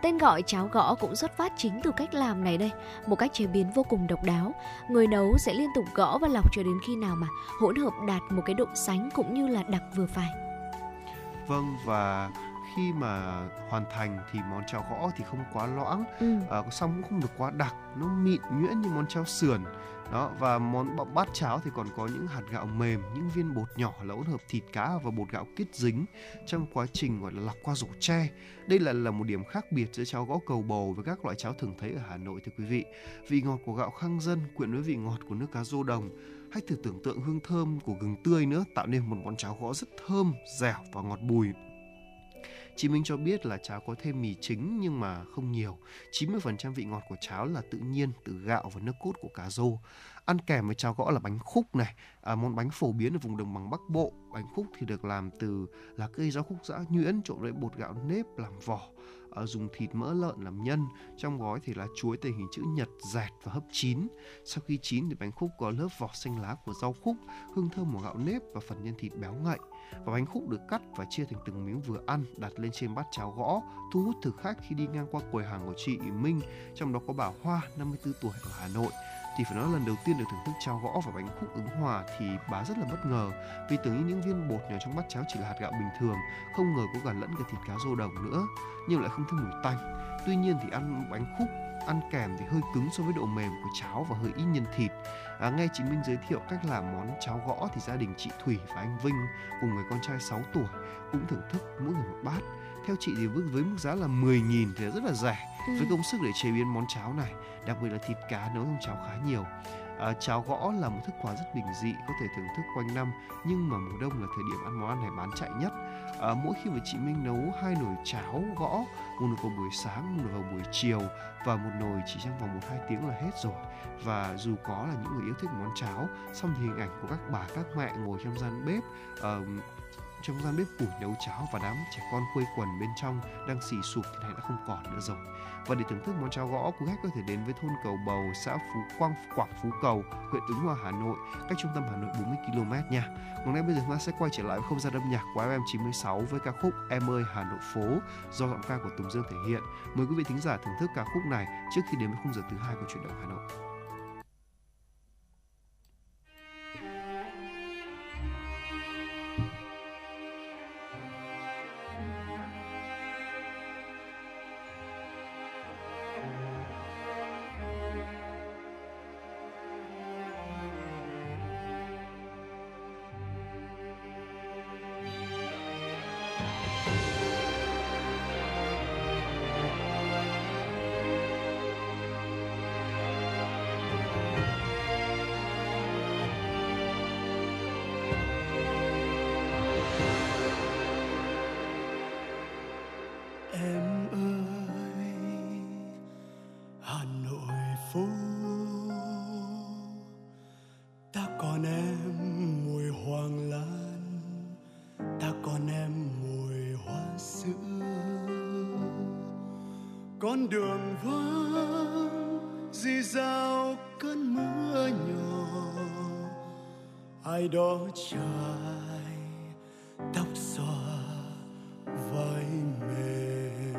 S4: Tên gọi cháo gõ cũng xuất phát chính từ cách làm này đây, một cách chế biến vô cùng độc đáo. Người nấu sẽ liên tục gõ và lọc cho đến khi nào mà hỗn hợp đạt một cái độ sánh cũng như là đặc vừa phải.
S3: Vâng và khi mà hoàn thành thì món cháo gõ thì không quá loãng, ừ. à, xong cũng không được quá đặc, nó mịn nhuyễn như món cháo sườn. Đó và món bát cháo thì còn có những hạt gạo mềm những viên bột nhỏ là hỗn hợp thịt cá và bột gạo kết dính trong quá trình gọi là lọc qua rổ tre. Đây là là một điểm khác biệt giữa cháo gõ cầu bầu với các loại cháo thường thấy ở Hà Nội thưa quý vị. Vị ngọt của gạo khang dân quyện với vị ngọt của nước cá rô đồng. Hãy thử tưởng tượng hương thơm của gừng tươi nữa tạo nên một món cháo gõ rất thơm dẻo và ngọt bùi Chị Minh cho biết là cháo có thêm mì chính nhưng mà không nhiều. 90% vị ngọt của cháo là tự nhiên từ gạo và nước cốt của cá rô. Ăn kèm với cháo gõ là bánh khúc này, à, món bánh phổ biến ở vùng đồng bằng Bắc Bộ. Bánh khúc thì được làm từ lá cây rau khúc giã nhuyễn trộn với bột gạo nếp làm vỏ à, dùng thịt mỡ lợn làm nhân trong gói thì là chuối thể hình chữ nhật dẹt và hấp chín sau khi chín thì bánh khúc có lớp vỏ xanh lá của rau khúc hương thơm của gạo nếp và phần nhân thịt béo ngậy và bánh khúc được cắt và chia thành từng miếng vừa ăn, đặt lên trên bát cháo gõ, thu hút thực khách khi đi ngang qua quầy hàng của chị Minh, trong đó có bà Hoa 54 tuổi, ở Hà Nội. Thì phải nói lần đầu tiên được thưởng thức cháo gõ và bánh khúc ứng hòa thì bà rất là bất ngờ, vì tưởng như những viên bột nhỏ trong bát cháo chỉ là hạt gạo bình thường, không ngờ có cả lẫn cả thịt cá rô đồng nữa, nhưng lại không thấy mùi tanh. Tuy nhiên thì ăn bánh khúc, ăn kèm thì hơi cứng so với độ mềm của cháo và hơi ít nhân thịt à, nghe chị Minh giới thiệu cách làm món cháo gõ thì gia đình chị Thủy và anh Vinh cùng người con trai 6 tuổi cũng thưởng thức mỗi người một bát. Theo chị thì với mức giá là 10.000 thì rất là rẻ. Ừ. với công sức để chế biến món cháo này đặc biệt là thịt cá nấu trong cháo khá nhiều. À, cháo gõ là một thức quà rất bình dị có thể thưởng thức quanh năm nhưng mà mùa đông là thời điểm ăn món ăn này bán chạy nhất. À, mỗi khi mà chị Minh nấu hai nồi cháo gõ một nồi vào buổi sáng một nồi vào buổi chiều và một nồi chỉ trong vòng một hai tiếng là hết rồi và dù có là những người yêu thích món cháo xong thì hình ảnh của các bà các mẹ ngồi trong gian bếp uh, trong gian bếp củi nấu cháo và đám trẻ con quây quần bên trong đang xì sụp thì này đã không còn nữa rồi. Và để thưởng thức món cháo gõ quý khách có thể đến với thôn cầu bầu xã phú quang quảng phú cầu huyện ứng hòa hà nội cách trung tâm hà nội 40 km nha. Còn ngay bây giờ chúng ta sẽ quay trở lại với không gian âm nhạc của FM 96 với ca khúc Em ơi Hà Nội phố do giọng ca của Tùng Dương thể hiện. Mời quý vị thính giả thưởng thức ca khúc này trước khi đến với khung giờ thứ hai của chuyển động Hà Nội.
S15: Con đường vắng, dì dào cơn mưa nhỏ. Ai đó trải tóc xòa vai mềm.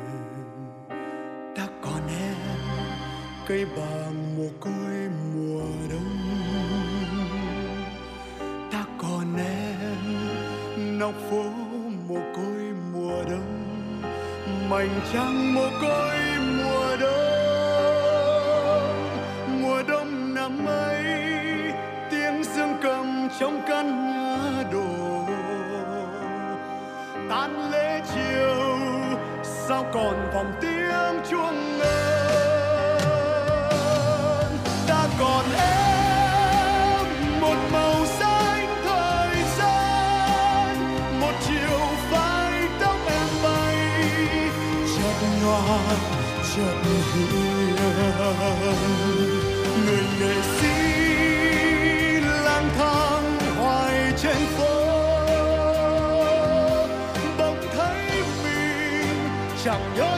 S15: Ta còn em, cây bàng mồ côi mùa đông. Ta còn em, nóc phố mồ côi mùa đông. Mảnh trăng mồ côi trong căn nhà đổ. Tan lễ chiều, sao còn vòng tiếng chuông ngân? Ta còn em một màu xanh thời gian, một chiều phai tóc em bay. Chợt nhòa, chợt hiền, người nghệ chẳng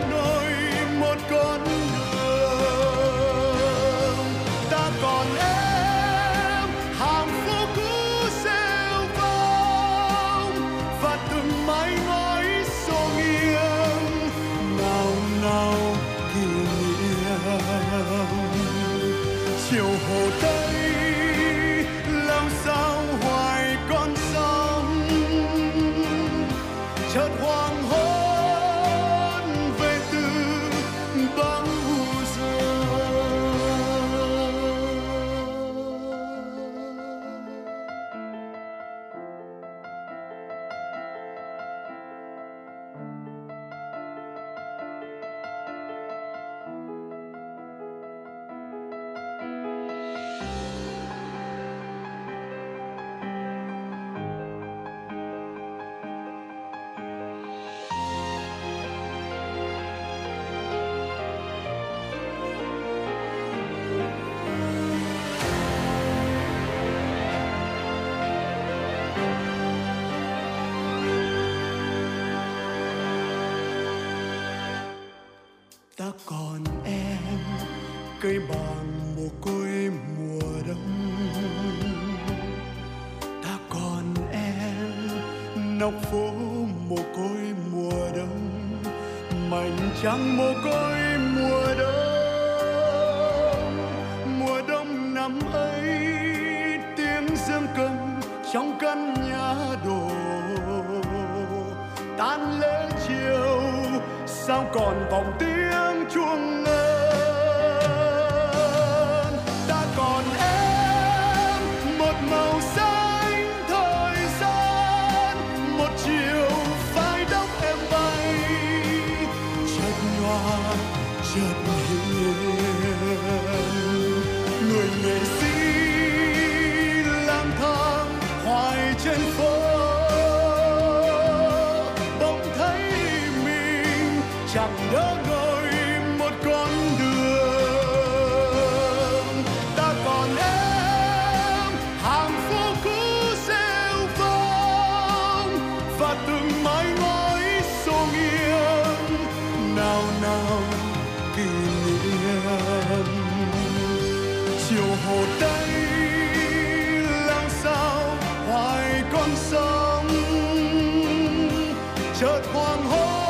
S15: chẳng mồ côi mùa đông mùa đông năm ấy, tiếng dương cầm trong căn nhà đổ. Tan lễ chiều, sao còn vòng tim chợt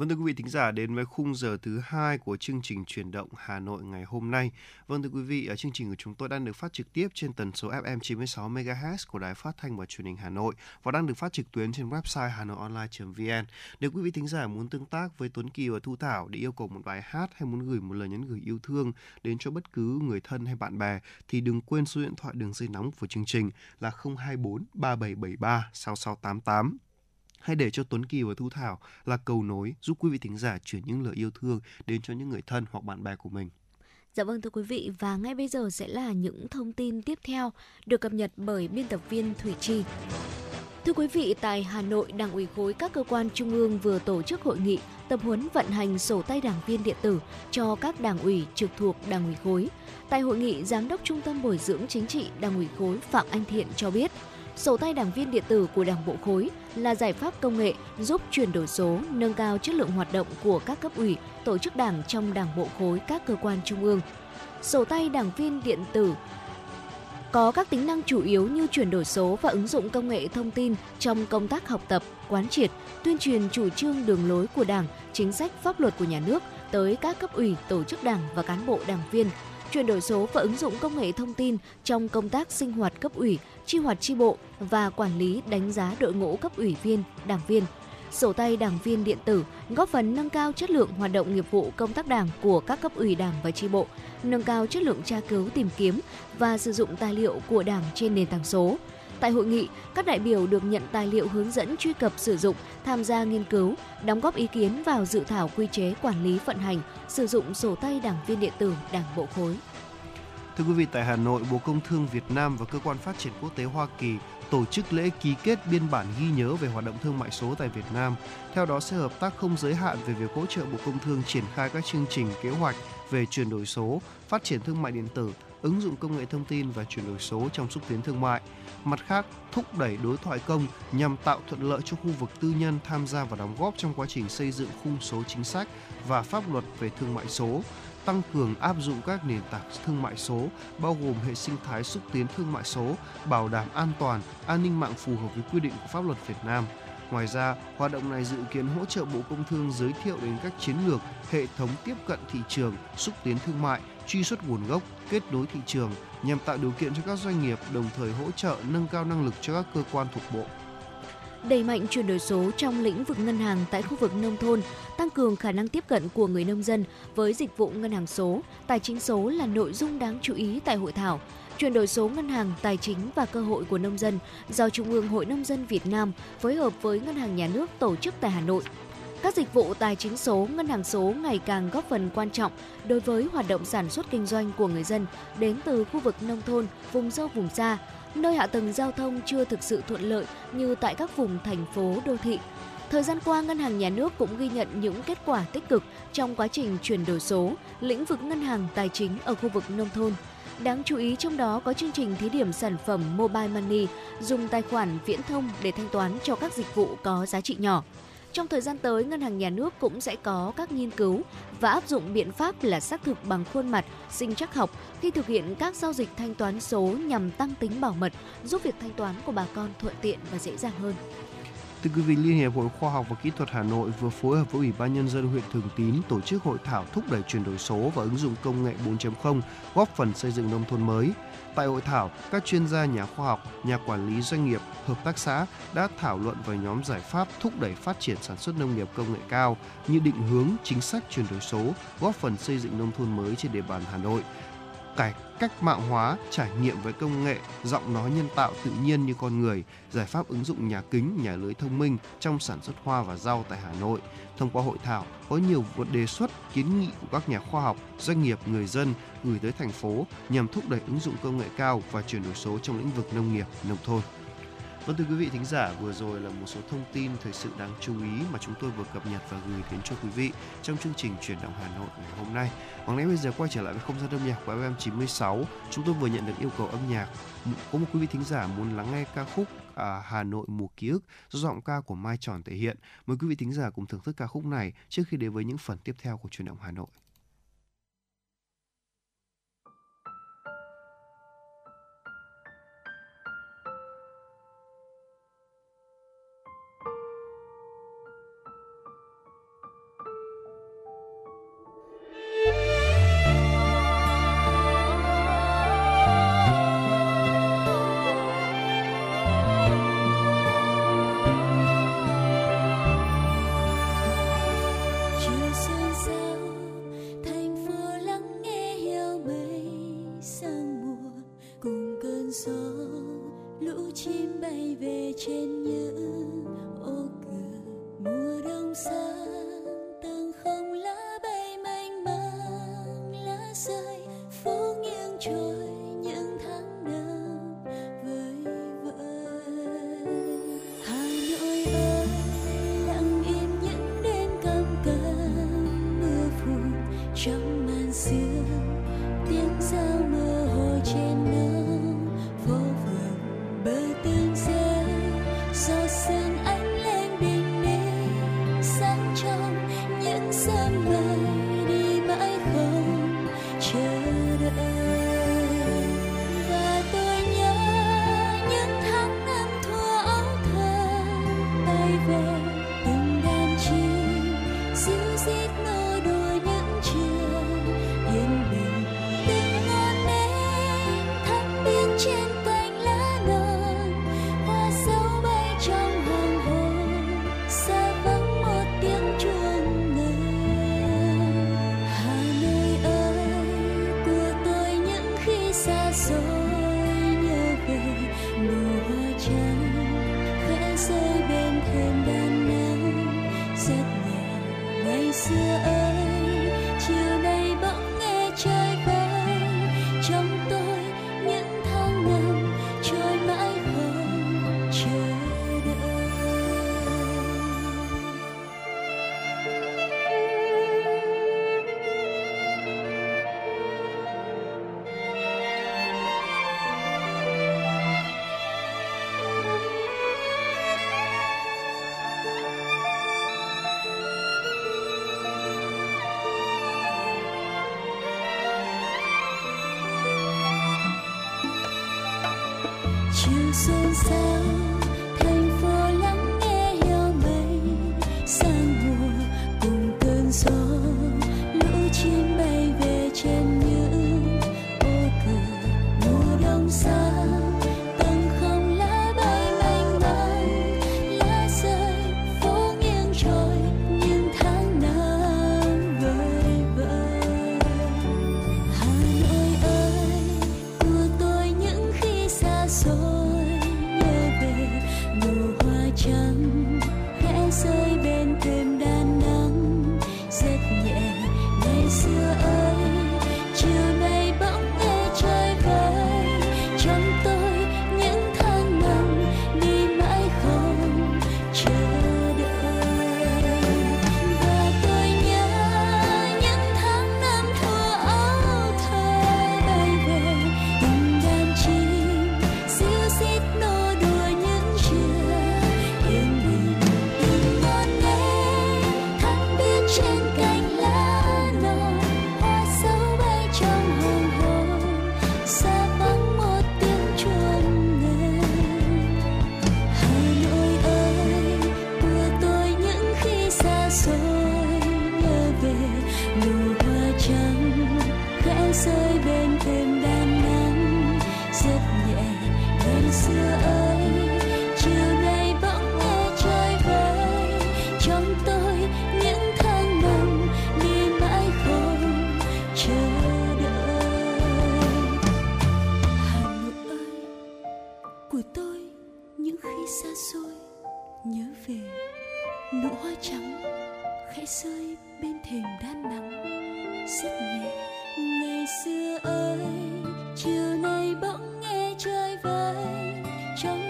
S3: Vâng thưa quý vị thính giả đến với khung giờ thứ hai của chương trình truyền động Hà Nội ngày hôm nay. Vâng thưa quý vị, ở chương trình của chúng tôi đang được phát trực tiếp trên tần số FM 96 MHz của Đài Phát thanh và Truyền hình Hà Nội và đang được phát trực tuyến trên website hanoionline.vn. Nếu quý vị thính giả muốn tương tác với Tuấn Kỳ và Thu Thảo để yêu cầu một bài hát hay muốn gửi một lời nhắn gửi yêu thương đến cho bất cứ người thân hay bạn bè thì đừng quên số điện thoại đường dây nóng của chương trình là 024 3773 6688 hay để cho Tuấn Kỳ và Thu Thảo là cầu nối giúp quý vị thính giả chuyển những lời yêu thương đến cho những người thân hoặc bạn bè của mình.
S4: Dạ vâng thưa quý vị và ngay bây giờ sẽ là những thông tin tiếp theo được cập nhật bởi biên tập viên Thủy Chi. Thưa quý vị, tại Hà Nội, Đảng ủy khối các cơ quan trung ương vừa tổ chức hội nghị tập huấn vận hành sổ tay đảng viên điện tử cho các đảng ủy trực thuộc Đảng ủy khối. Tại hội nghị, Giám đốc Trung tâm Bồi dưỡng Chính trị Đảng ủy khối Phạm Anh Thiện cho biết, sổ tay đảng viên điện tử của Đảng bộ khối là giải pháp công nghệ giúp chuyển đổi số, nâng cao chất lượng hoạt động của các cấp ủy, tổ chức đảng trong Đảng bộ khối các cơ quan trung ương. Sổ tay đảng viên điện tử có các tính năng chủ yếu như chuyển đổi số và ứng dụng công nghệ thông tin trong công tác học tập, quán triệt, tuyên truyền chủ trương đường lối của Đảng, chính sách pháp luật của nhà nước tới các cấp ủy, tổ chức đảng và cán bộ đảng viên, chuyển đổi số và ứng dụng công nghệ thông tin trong công tác sinh hoạt cấp ủy, chi hoạt chi bộ và quản lý đánh giá đội ngũ cấp ủy viên, đảng viên. Sổ tay đảng viên điện tử góp phần nâng cao chất lượng hoạt động nghiệp vụ công tác đảng của các cấp ủy đảng và chi bộ, nâng cao chất lượng tra cứu tìm kiếm và sử dụng tài liệu của đảng trên nền tảng số. Tại hội nghị, các đại biểu được nhận tài liệu hướng dẫn truy cập sử dụng, tham gia nghiên cứu, đóng góp ý kiến vào dự thảo quy chế quản lý vận hành, sử dụng sổ tay đảng viên điện tử Đảng bộ khối.
S3: Thưa quý vị, tại Hà Nội, Bộ Công Thương Việt Nam và Cơ quan Phát triển Quốc tế Hoa Kỳ tổ chức lễ ký kết biên bản ghi nhớ về hoạt động thương mại số tại Việt Nam. Theo đó sẽ hợp tác không giới hạn về việc hỗ trợ Bộ Công Thương triển khai các chương trình kế hoạch về chuyển đổi số, phát triển thương mại điện tử, ứng dụng công nghệ thông tin và chuyển đổi số trong xúc tiến thương mại. Mặt khác, thúc đẩy đối thoại công nhằm tạo thuận lợi cho khu vực tư nhân tham gia và đóng góp trong quá trình xây dựng khung số chính sách và pháp luật về thương mại số, tăng cường áp dụng các nền tảng thương mại số, bao gồm hệ sinh thái xúc tiến thương mại số, bảo đảm an toàn, an ninh mạng phù hợp với quy định của pháp luật Việt Nam. Ngoài ra, hoạt động này dự kiến hỗ trợ Bộ Công Thương giới thiệu đến các chiến lược, hệ thống tiếp cận thị trường, xúc tiến thương mại, truy xuất nguồn gốc, kết nối thị trường nhằm tạo điều kiện cho các doanh nghiệp đồng thời hỗ trợ nâng cao năng lực cho các cơ quan thuộc bộ
S4: đẩy mạnh chuyển đổi số trong lĩnh vực ngân hàng tại khu vực nông thôn, tăng cường khả năng tiếp cận của người nông dân với dịch vụ ngân hàng số, tài chính số là nội dung đáng chú ý tại hội thảo. Chuyển đổi số ngân hàng, tài chính và cơ hội của nông dân do Trung ương Hội Nông dân Việt Nam phối hợp với Ngân hàng Nhà nước tổ chức tại Hà Nội. Các dịch vụ tài chính số, ngân hàng số ngày càng góp phần quan trọng đối với hoạt động sản xuất kinh doanh của người dân đến từ khu vực nông thôn, vùng sâu vùng xa, nơi hạ tầng giao thông chưa thực sự thuận lợi như tại các vùng thành phố đô thị. Thời gian qua, Ngân hàng Nhà nước cũng ghi nhận những kết quả tích cực trong quá trình chuyển đổi số, lĩnh vực ngân hàng tài chính ở khu vực nông thôn. Đáng chú ý trong đó có chương trình thí điểm sản phẩm Mobile Money dùng tài khoản viễn thông để thanh toán cho các dịch vụ có giá trị nhỏ. Trong thời gian tới, Ngân hàng Nhà nước cũng sẽ có các nghiên cứu và áp dụng biện pháp là xác thực bằng khuôn mặt, sinh chắc học khi thực hiện các giao dịch thanh toán số nhằm tăng tính bảo mật, giúp việc thanh toán của bà con thuận tiện và dễ dàng hơn.
S3: Thưa quý vị, Liên hiệp Hội Khoa học và Kỹ thuật Hà Nội vừa phối hợp với Ủy ban Nhân dân huyện Thường Tín tổ chức hội thảo thúc đẩy chuyển đổi số và ứng dụng công nghệ 4.0, góp phần xây dựng nông thôn mới. Tại hội thảo, các chuyên gia nhà khoa học, nhà quản lý doanh nghiệp, hợp tác xã đã thảo luận về nhóm giải pháp thúc đẩy phát triển sản xuất nông nghiệp công nghệ cao như định hướng chính sách chuyển đổi số, góp phần xây dựng nông thôn mới trên địa bàn Hà Nội.
S6: cải cách mạng hóa, trải nghiệm với công nghệ, giọng nói nhân tạo tự nhiên như con người, giải pháp ứng dụng nhà kính, nhà lưới thông minh trong sản xuất hoa và rau tại Hà Nội. Thông qua hội thảo, có nhiều đề xuất, kiến nghị của các nhà khoa học, doanh nghiệp, người dân gửi tới thành phố nhằm thúc đẩy ứng dụng công nghệ cao và chuyển đổi số trong lĩnh vực nông nghiệp, nông thôn. Vâng thưa quý vị thính giả, vừa rồi là một số thông tin thời sự đáng chú ý mà chúng tôi vừa cập nhật và gửi đến cho quý vị trong chương trình chuyển động Hà Nội ngày hôm nay. Hoàng lẽ bây giờ quay trở lại với không gian âm nhạc của FM 96, chúng tôi vừa nhận được yêu cầu âm nhạc. Có một quý vị thính giả muốn lắng nghe ca khúc à, Hà Nội mùa ký ức do giọng ca của Mai Tròn thể hiện. Mời quý vị thính giả cùng thưởng thức ca khúc này trước khi đến với những phần tiếp theo của truyền động Hà Nội.
S1: về trên
S6: những tôi những khi xa xôi, nhớ về nụ hoa trắng khẽ rơi bên thềm đan nắng. Rất nhẹ, ngày xưa ơi, chiều nay bỗng nghe trời vơi trong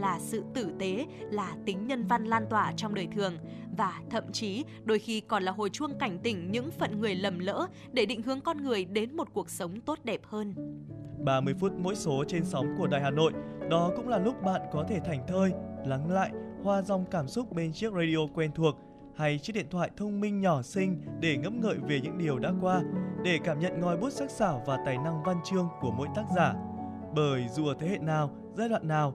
S7: là sự tử tế, là tính nhân văn lan tỏa trong đời thường và thậm chí đôi khi còn là hồi chuông cảnh tỉnh những phận người lầm lỡ để định hướng con người đến một cuộc sống tốt đẹp hơn.
S14: 30 phút mỗi số trên sóng của Đài Hà Nội. Đó cũng là lúc bạn có thể thành thơi, lắng lại, hoa dòng cảm xúc bên chiếc radio quen thuộc hay chiếc điện thoại thông minh nhỏ xinh để ngẫm ngợi về những điều đã qua, để cảm nhận ngòi bút sắc sảo và tài năng văn chương của mỗi tác giả. Bởi dù ở thế hệ nào, giai đoạn nào,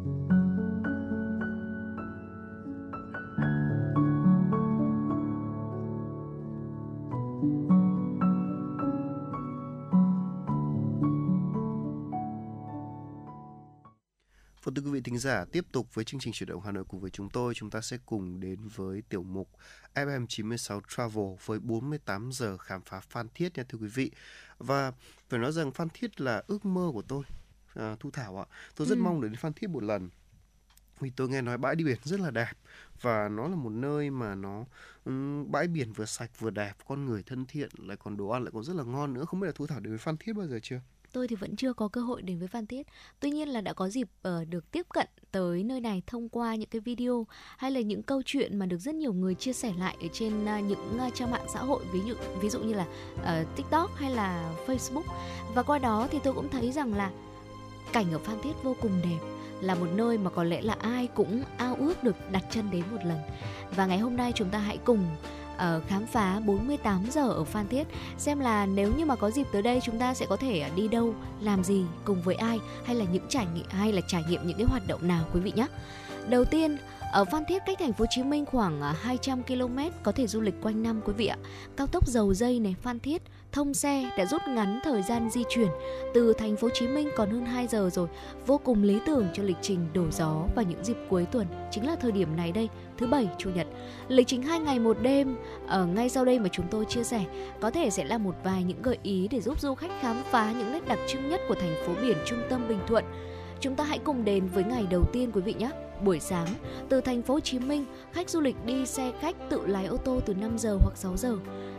S3: Vâng thưa quý vị thính giả, tiếp tục với chương trình chuyển động Hà Nội cùng với chúng tôi, chúng ta sẽ cùng đến với tiểu mục FM96 Travel với 48 giờ khám phá Phan Thiết nha thưa quý vị. Và phải nói rằng Phan Thiết là ước mơ của tôi, à, Thu Thảo ạ. Tôi rất ừ. mong được đến Phan Thiết một lần vì tôi nghe nói bãi đi biển rất là đẹp và nó là một nơi mà nó um, bãi biển vừa sạch vừa đẹp con người thân thiện lại còn đồ ăn lại còn rất là ngon nữa không biết là thu thảo đến với phan thiết bao giờ chưa
S4: tôi thì vẫn chưa có cơ hội đến với Phan Thiết. Tuy nhiên là đã có dịp uh, được tiếp cận tới nơi này thông qua những cái video hay là những câu chuyện mà được rất nhiều người chia sẻ lại ở trên uh, những uh, trang mạng xã hội ví dụ ví dụ như là uh, TikTok hay là Facebook. Và qua đó thì tôi cũng thấy rằng là cảnh ở Phan Thiết vô cùng đẹp là một nơi mà có lẽ là ai cũng ao ước được đặt chân đến một lần. Và ngày hôm nay chúng ta hãy cùng uh, khám phá 48 giờ ở Phan Thiết xem là nếu như mà có dịp tới đây chúng ta sẽ có thể à, đi đâu, làm gì, cùng với ai hay là những trải nghiệm hay là trải nghiệm những cái hoạt động nào quý vị nhé. Đầu tiên ở Phan Thiết cách thành phố Hồ Chí Minh khoảng à, 200 km có thể du lịch quanh năm quý vị ạ. Cao tốc dầu dây này Phan Thiết thông xe đã rút ngắn thời gian di chuyển từ thành phố Hồ Chí Minh còn hơn 2 giờ rồi, vô cùng lý tưởng cho lịch trình đổ gió vào những dịp cuối tuần, chính là thời điểm này đây, thứ bảy, chủ nhật. Lịch trình hai ngày một đêm ở ngay sau đây mà chúng tôi chia sẻ có thể sẽ là một vài những gợi ý để giúp du khách khám phá những nét đặc trưng nhất của thành phố biển trung tâm Bình Thuận. Chúng ta hãy cùng đến với ngày đầu tiên quý vị nhé. Buổi sáng, từ thành phố Hồ Chí Minh, khách du lịch đi xe khách tự lái ô tô từ 5 giờ hoặc 6 giờ.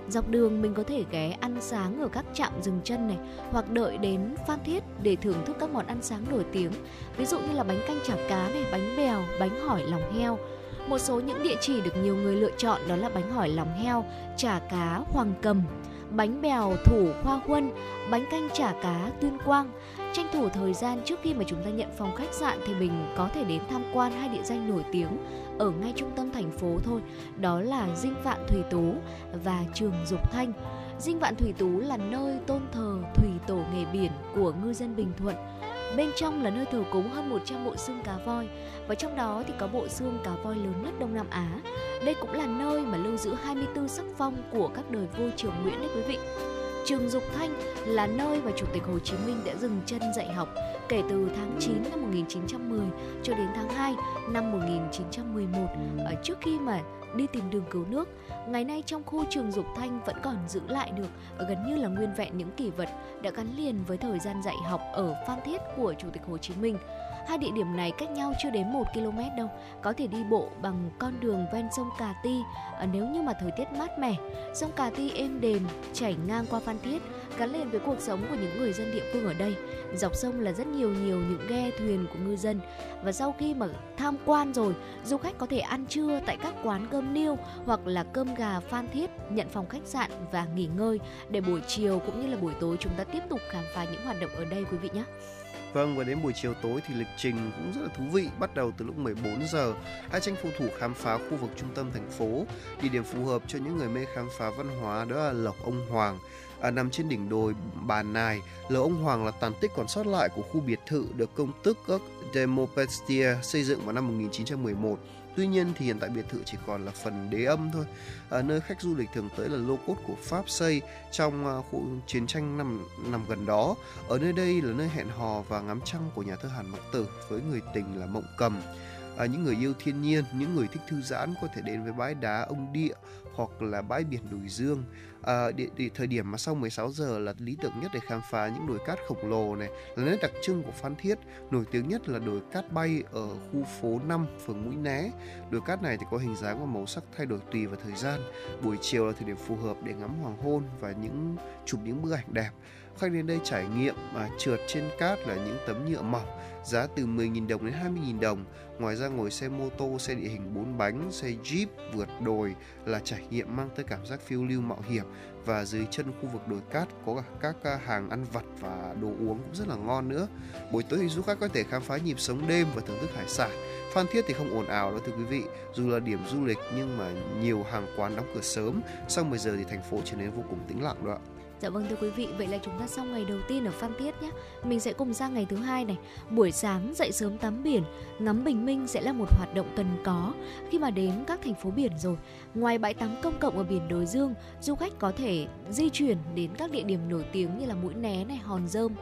S4: Dọc đường mình có thể ghé ăn sáng ở các trạm dừng chân này hoặc đợi đến Phan Thiết để thưởng thức các món ăn sáng nổi tiếng. Ví dụ như là bánh canh chả cá này, bánh bèo, bánh hỏi lòng heo. Một số những địa chỉ được nhiều người lựa chọn đó là bánh hỏi lòng heo, chả cá hoàng cầm, bánh bèo thủ khoa huân, bánh canh chả cá tuyên quang. Tranh thủ thời gian trước khi mà chúng ta nhận phòng khách sạn thì mình có thể đến tham quan hai địa danh nổi tiếng ở ngay trung tâm thành phố thôi, đó là Dinh Vạn Thủy Tú và Trường Dục Thanh. Dinh Vạn Thủy Tú là nơi tôn thờ thủy tổ nghề biển của ngư dân Bình Thuận. Bên trong là nơi thờ cúng hơn 100 bộ xương cá voi và trong đó thì có bộ xương cá voi lớn nhất Đông Nam Á. Đây cũng là nơi mà lưu giữ 24 sắc phong của các đời vua Triều Nguyễn đấy quý vị. Trường Dục Thanh là nơi mà Chủ tịch Hồ Chí Minh đã dừng chân dạy học kể từ tháng 9 năm 1910 cho đến tháng 2 năm 1911 ở ờ, trước khi mà đi tìm đường cứu nước. Ngày nay trong khu trường Dục Thanh vẫn còn giữ lại được gần như là nguyên vẹn những kỷ vật đã gắn liền với thời gian dạy học ở Phan Thiết của Chủ tịch Hồ Chí Minh. Hai địa điểm này cách nhau chưa đến 1 km đâu, có thể đi bộ bằng con đường ven sông Cà Ti à, nếu như mà thời tiết mát mẻ. Sông Cà Ti êm đềm chảy ngang qua Phan Thiết, gắn liền với cuộc sống của những người dân địa phương ở đây. Dọc sông là rất nhiều nhiều những ghe thuyền của ngư dân và sau khi mà tham quan rồi, du khách có thể ăn trưa tại các quán cơm niêu hoặc là cơm gà Phan Thiết, nhận phòng khách sạn và nghỉ ngơi để buổi chiều cũng như là buổi tối chúng ta tiếp tục khám phá những hoạt động ở đây quý vị nhé.
S3: Vâng và đến buổi chiều tối thì lịch trình cũng rất là thú vị, bắt đầu từ lúc 14 giờ. hai tranh phù thủ khám phá khu vực trung tâm thành phố. Địa điểm phù hợp cho những người mê khám phá văn hóa đó là Lộc Ông Hoàng. À, nằm trên đỉnh đồi Bàn Nài, Lộc Ông Hoàng là tàn tích còn sót lại của khu biệt thự được công tước Demopestia xây dựng vào năm 1911 Tuy nhiên thì hiện tại biệt thự chỉ còn là phần đế âm thôi. À, nơi khách du lịch thường tới là lô cốt của Pháp xây trong à, khu chiến tranh nằm nằm gần đó. Ở nơi đây là nơi hẹn hò và ngắm trăng của nhà thơ Hàn Mặc Tử với người tình là Mộng Cầm. À, những người yêu thiên nhiên, những người thích thư giãn có thể đến với bãi đá ông địa hoặc là bãi biển Đùi Dương. À, địa, địa, thời điểm mà sau 16 giờ là lý tưởng nhất để khám phá những đồi cát khổng lồ này là nét đặc trưng của Phan Thiết. Nổi tiếng nhất là đồi cát bay ở khu phố 5, phường Mũi Né. Đồi cát này thì có hình dáng và màu sắc thay đổi tùy vào thời gian. Buổi chiều là thời điểm phù hợp để ngắm hoàng hôn và những chụp những bức ảnh đẹp. Khách đến đây trải nghiệm mà trượt trên cát là những tấm nhựa mỏng giá từ 10.000 đồng đến 20.000 đồng. Ngoài ra ngồi xe mô tô, xe địa hình 4 bánh, xe Jeep vượt đồi là trải nghiệm mang tới cảm giác phiêu lưu mạo hiểm và dưới chân khu vực đồi cát có cả các à, hàng ăn vặt và đồ uống cũng rất là ngon nữa. Buổi tối thì du khách có thể khám phá nhịp sống đêm và thưởng thức hải sản. Phan Thiết thì không ồn ào đâu thưa quý vị, dù là điểm du lịch nhưng mà nhiều hàng quán đóng cửa sớm, sau 10 giờ thì thành phố trở nên vô cùng tĩnh lặng đó ạ.
S4: Dạ vâng thưa quý vị, vậy là chúng ta xong ngày đầu tiên ở Phan Thiết nhé. Mình sẽ cùng sang ngày thứ hai này. Buổi sáng dậy sớm tắm biển, ngắm bình minh sẽ là một hoạt động cần có khi mà đến các thành phố biển rồi. Ngoài bãi tắm công cộng ở biển Đồi Dương, du khách có thể di chuyển đến các địa điểm nổi tiếng như là Mũi Né này, Hòn Dơm.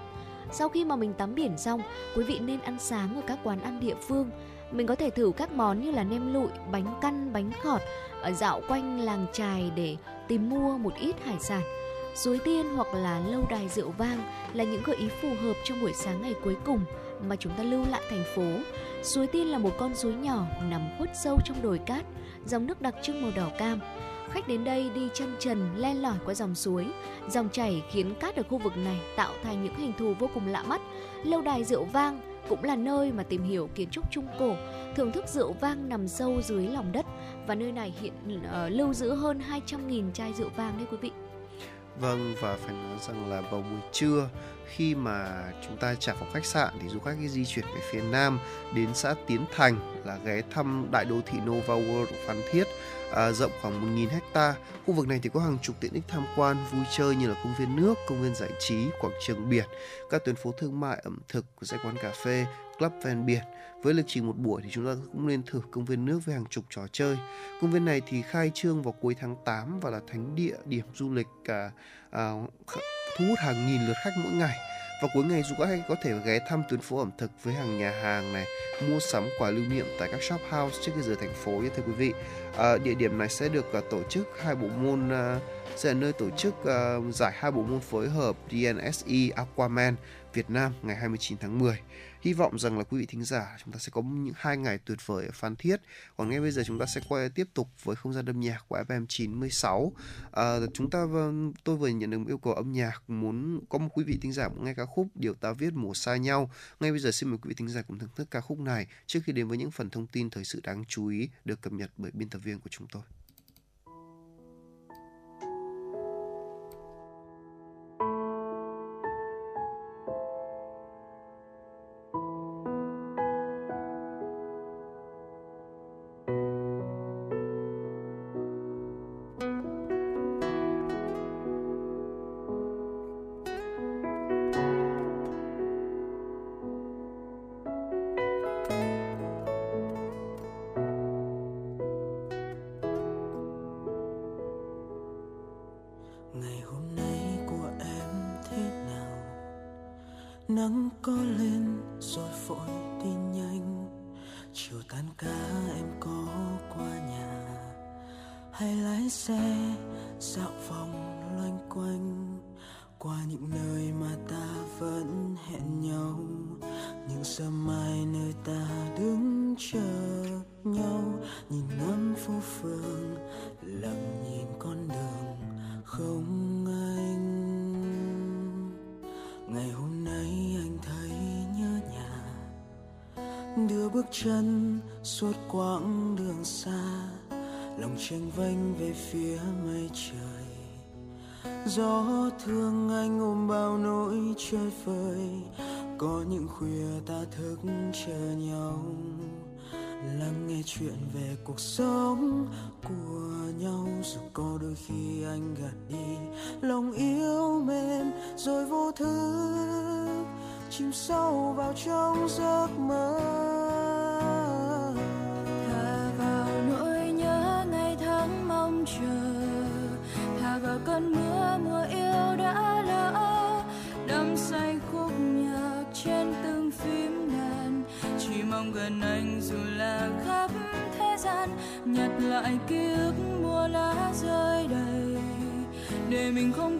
S4: Sau khi mà mình tắm biển xong, quý vị nên ăn sáng ở các quán ăn địa phương. Mình có thể thử các món như là nem lụi, bánh căn, bánh khọt, ở dạo quanh làng trài để tìm mua một ít hải sản suối tiên hoặc là lâu đài rượu vang là những gợi ý phù hợp trong buổi sáng ngày cuối cùng mà chúng ta lưu lại thành phố. Suối tiên là một con suối nhỏ nằm khuất sâu trong đồi cát, dòng nước đặc trưng màu đỏ cam. Khách đến đây đi chân trần len lỏi qua dòng suối. Dòng chảy khiến cát ở khu vực này tạo thành những hình thù vô cùng lạ mắt. Lâu đài rượu vang cũng là nơi mà tìm hiểu kiến trúc trung cổ, thưởng thức rượu vang nằm sâu dưới lòng đất và nơi này hiện uh, lưu giữ hơn 200.000 chai rượu vang đấy quý vị.
S3: Vâng và phải nói rằng là vào buổi trưa khi mà chúng ta trả phòng khách sạn thì du khách di chuyển về phía nam đến xã Tiến Thành là ghé thăm đại đô thị Nova World của Phan Thiết à, rộng khoảng 1.000 hecta. Khu vực này thì có hàng chục tiện ích tham quan, vui chơi như là công viên nước, công viên giải trí, quảng trường biển, các tuyến phố thương mại, ẩm thực, dãy quán cà phê, club ven biển. Với lịch trình một buổi thì chúng ta cũng nên thử công viên nước với hàng chục trò chơi. Công viên này thì khai trương vào cuối tháng 8 và là thánh địa điểm du lịch à, à, thu hút hàng nghìn lượt khách mỗi ngày. Và cuối ngày du khách có thể ghé thăm tuyến phố ẩm thực với hàng nhà hàng này, mua sắm quà lưu niệm tại các shop house trước khi rời thành phố nhé thưa quý vị. À, địa điểm này sẽ được à, tổ chức hai bộ môn à, sẽ là nơi tổ chức uh, giải hai bộ môn phối hợp DNSE Aquaman Việt Nam ngày 29 tháng 10. Hy vọng rằng là quý vị thính giả chúng ta sẽ có những hai ngày tuyệt vời ở Phan Thiết. Còn ngay bây giờ chúng ta sẽ quay tiếp tục với không gian âm nhạc của FM 96. À, chúng ta vâng, tôi vừa nhận được một yêu cầu âm nhạc muốn có một quý vị thính giả muốn nghe ca khúc Điều ta viết mùa xa nhau. Ngay bây giờ xin mời quý vị thính giả cùng thưởng thức ca khúc này trước khi đến với những phần thông tin thời sự đáng chú ý được cập nhật bởi biên tập viên của chúng tôi.
S16: Phía mây trời. Gió thương anh ôm bao nỗi chơi vơi có những khuya ta thức chờ nhau. Lắng nghe chuyện về cuộc sống của nhau. Dù có đôi khi anh gạt đi lòng yêu mềm rồi vô thức. Chìm sâu vào trong giấc mơ.
S1: Lại ký ức mùa lá rơi đầy để mình không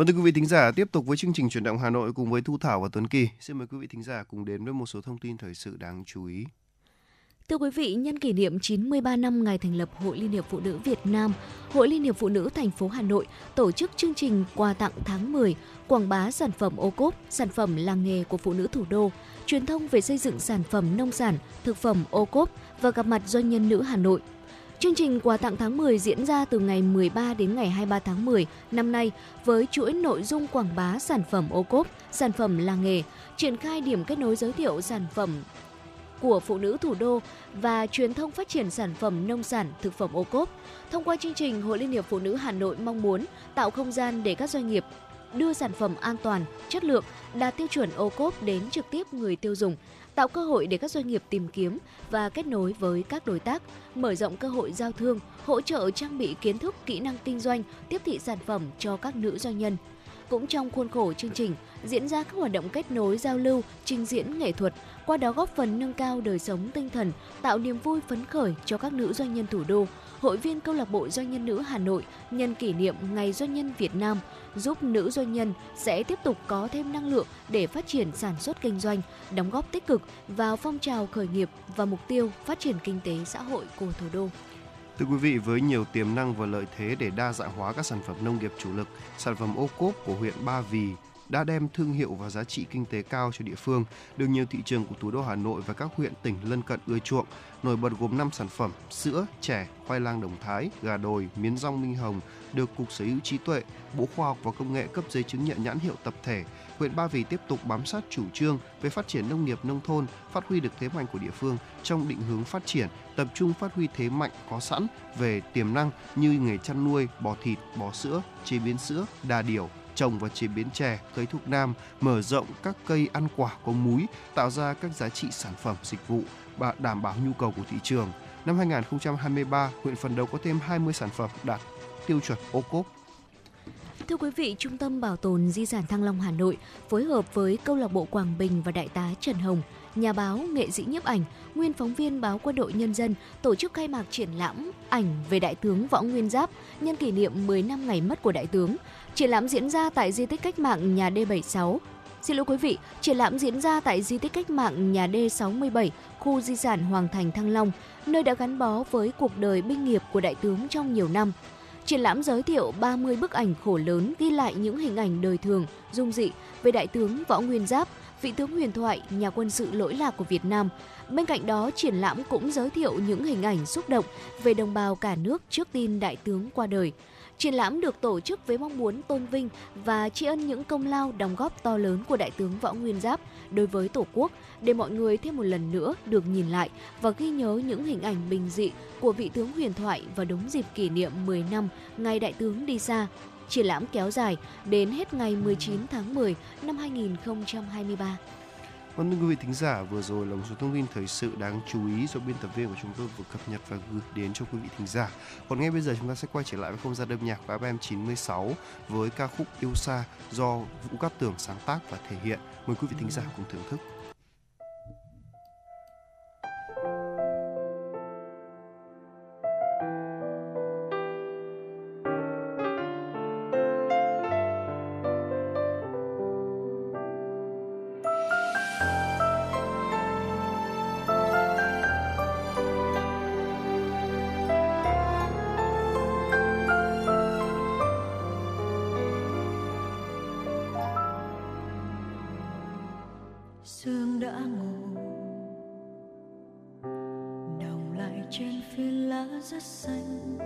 S3: Vâng thưa quý vị thính giả, tiếp tục với chương trình chuyển động Hà Nội cùng với Thu Thảo và Tuấn Kỳ. Xin mời quý vị thính giả cùng đến với một số thông tin thời sự đáng chú ý.
S4: Thưa quý vị, nhân kỷ niệm 93 năm ngày thành lập Hội Liên hiệp Phụ nữ Việt Nam, Hội Liên hiệp Phụ nữ thành phố Hà Nội tổ chức chương trình quà tặng tháng 10, quảng bá sản phẩm ô cốp, sản phẩm làng nghề của phụ nữ thủ đô, truyền thông về xây dựng sản phẩm nông sản, thực phẩm ô cốp và gặp mặt doanh nhân nữ Hà Nội. Chương trình quà tặng tháng 10 diễn ra từ ngày 13 đến ngày 23 tháng 10 năm nay với chuỗi nội dung quảng bá sản phẩm ô cốp, sản phẩm làng nghề, triển khai điểm kết nối giới thiệu sản phẩm của phụ nữ thủ đô và truyền thông phát triển sản phẩm nông sản, thực phẩm ô cốp. Thông qua chương trình, Hội Liên hiệp Phụ nữ Hà Nội mong muốn tạo không gian để các doanh nghiệp đưa sản phẩm an toàn, chất lượng, đạt tiêu chuẩn ô cốp đến trực tiếp người tiêu dùng, tạo cơ hội để các doanh nghiệp tìm kiếm và kết nối với các đối tác, mở rộng cơ hội giao thương, hỗ trợ trang bị kiến thức, kỹ năng kinh doanh, tiếp thị sản phẩm cho các nữ doanh nhân. Cũng trong khuôn khổ chương trình, diễn ra các hoạt động kết nối giao lưu, trình diễn nghệ thuật, qua đó góp phần nâng cao đời sống tinh thần, tạo niềm vui phấn khởi cho các nữ doanh nhân thủ đô, hội viên câu lạc bộ doanh nhân nữ Hà Nội nhân kỷ niệm Ngày Doanh nhân Việt Nam, giúp nữ doanh nhân sẽ tiếp tục có thêm năng lượng để phát triển sản xuất kinh doanh, đóng góp tích cực vào phong trào khởi nghiệp và mục tiêu phát triển kinh tế xã hội của thủ đô.
S3: Thưa quý vị, với nhiều tiềm năng và lợi thế để đa dạng hóa các sản phẩm nông nghiệp chủ lực, sản phẩm ô cốp của huyện Ba Vì đã đem thương hiệu và giá trị kinh tế cao cho địa phương, được nhiều thị trường của thủ đô Hà Nội và các huyện tỉnh lân cận ưa chuộng. Nổi bật gồm 5 sản phẩm sữa, chè, khoai lang đồng thái, gà đồi, miến rong minh hồng được Cục Sở hữu trí tuệ, Bộ Khoa học và Công nghệ cấp giấy chứng nhận nhãn hiệu tập thể. Huyện Ba Vì tiếp tục bám sát chủ trương về phát triển nông nghiệp nông thôn, phát huy được thế mạnh của địa phương trong định hướng phát triển, tập trung phát huy thế mạnh có sẵn về tiềm năng như nghề chăn nuôi, bò thịt, bò sữa, chế biến sữa, đà điểu, trồng và chế biến chè, cây thuốc nam, mở rộng các cây ăn quả có múi, tạo ra các giá trị sản phẩm dịch vụ và đảm bảo nhu cầu của thị trường. Năm 2023, huyện phần đầu có thêm 20 sản phẩm đạt tiêu chuẩn ô cốp
S4: Thưa quý vị, Trung tâm Bảo tồn Di sản Thăng Long Hà Nội phối hợp với Câu lạc bộ Quảng Bình và Đại tá Trần Hồng, nhà báo, nghệ sĩ nhiếp ảnh, nguyên phóng viên báo Quân đội Nhân dân tổ chức khai mạc triển lãm ảnh về Đại tướng Võ Nguyên Giáp nhân kỷ niệm 10 năm ngày mất của Đại tướng. Triển lãm diễn ra tại di tích cách mạng nhà D76. Xin lỗi quý vị, triển lãm diễn ra tại di tích cách mạng nhà D67, khu di sản Hoàng Thành Thăng Long, nơi đã gắn bó với cuộc đời binh nghiệp của đại tướng trong nhiều năm. Triển lãm giới thiệu 30 bức ảnh khổ lớn ghi lại những hình ảnh đời thường, dung dị về đại tướng Võ Nguyên Giáp, vị tướng huyền thoại, nhà quân sự lỗi lạc của Việt Nam. Bên cạnh đó, triển lãm cũng giới thiệu những hình ảnh xúc động về đồng bào cả nước trước tin đại tướng qua đời. Triển lãm được tổ chức với mong muốn tôn vinh và tri ân những công lao, đóng góp to lớn của Đại tướng Võ Nguyên Giáp đối với Tổ quốc, để mọi người thêm một lần nữa được nhìn lại và ghi nhớ những hình ảnh bình dị của vị tướng huyền thoại và đúng dịp kỷ niệm 10 năm ngày Đại tướng đi xa. Triển lãm kéo dài đến hết ngày 19 tháng 10 năm 2023.
S3: Vâng, thưa quý vị thính giả, vừa rồi là một số thông tin thời sự đáng chú ý do biên tập viên của chúng tôi vừa cập nhật và gửi đến cho quý vị thính giả. Còn ngay bây giờ chúng ta sẽ quay trở lại với không gian âm nhạc của FM 96 với ca khúc Yêu Xa do Vũ Cát Tường sáng tác và thể hiện. Mời quý vị thính giả cùng thưởng thức.
S1: Sương đã ngủ. Đồng lại trên phiến lá rất xanh.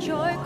S1: Gian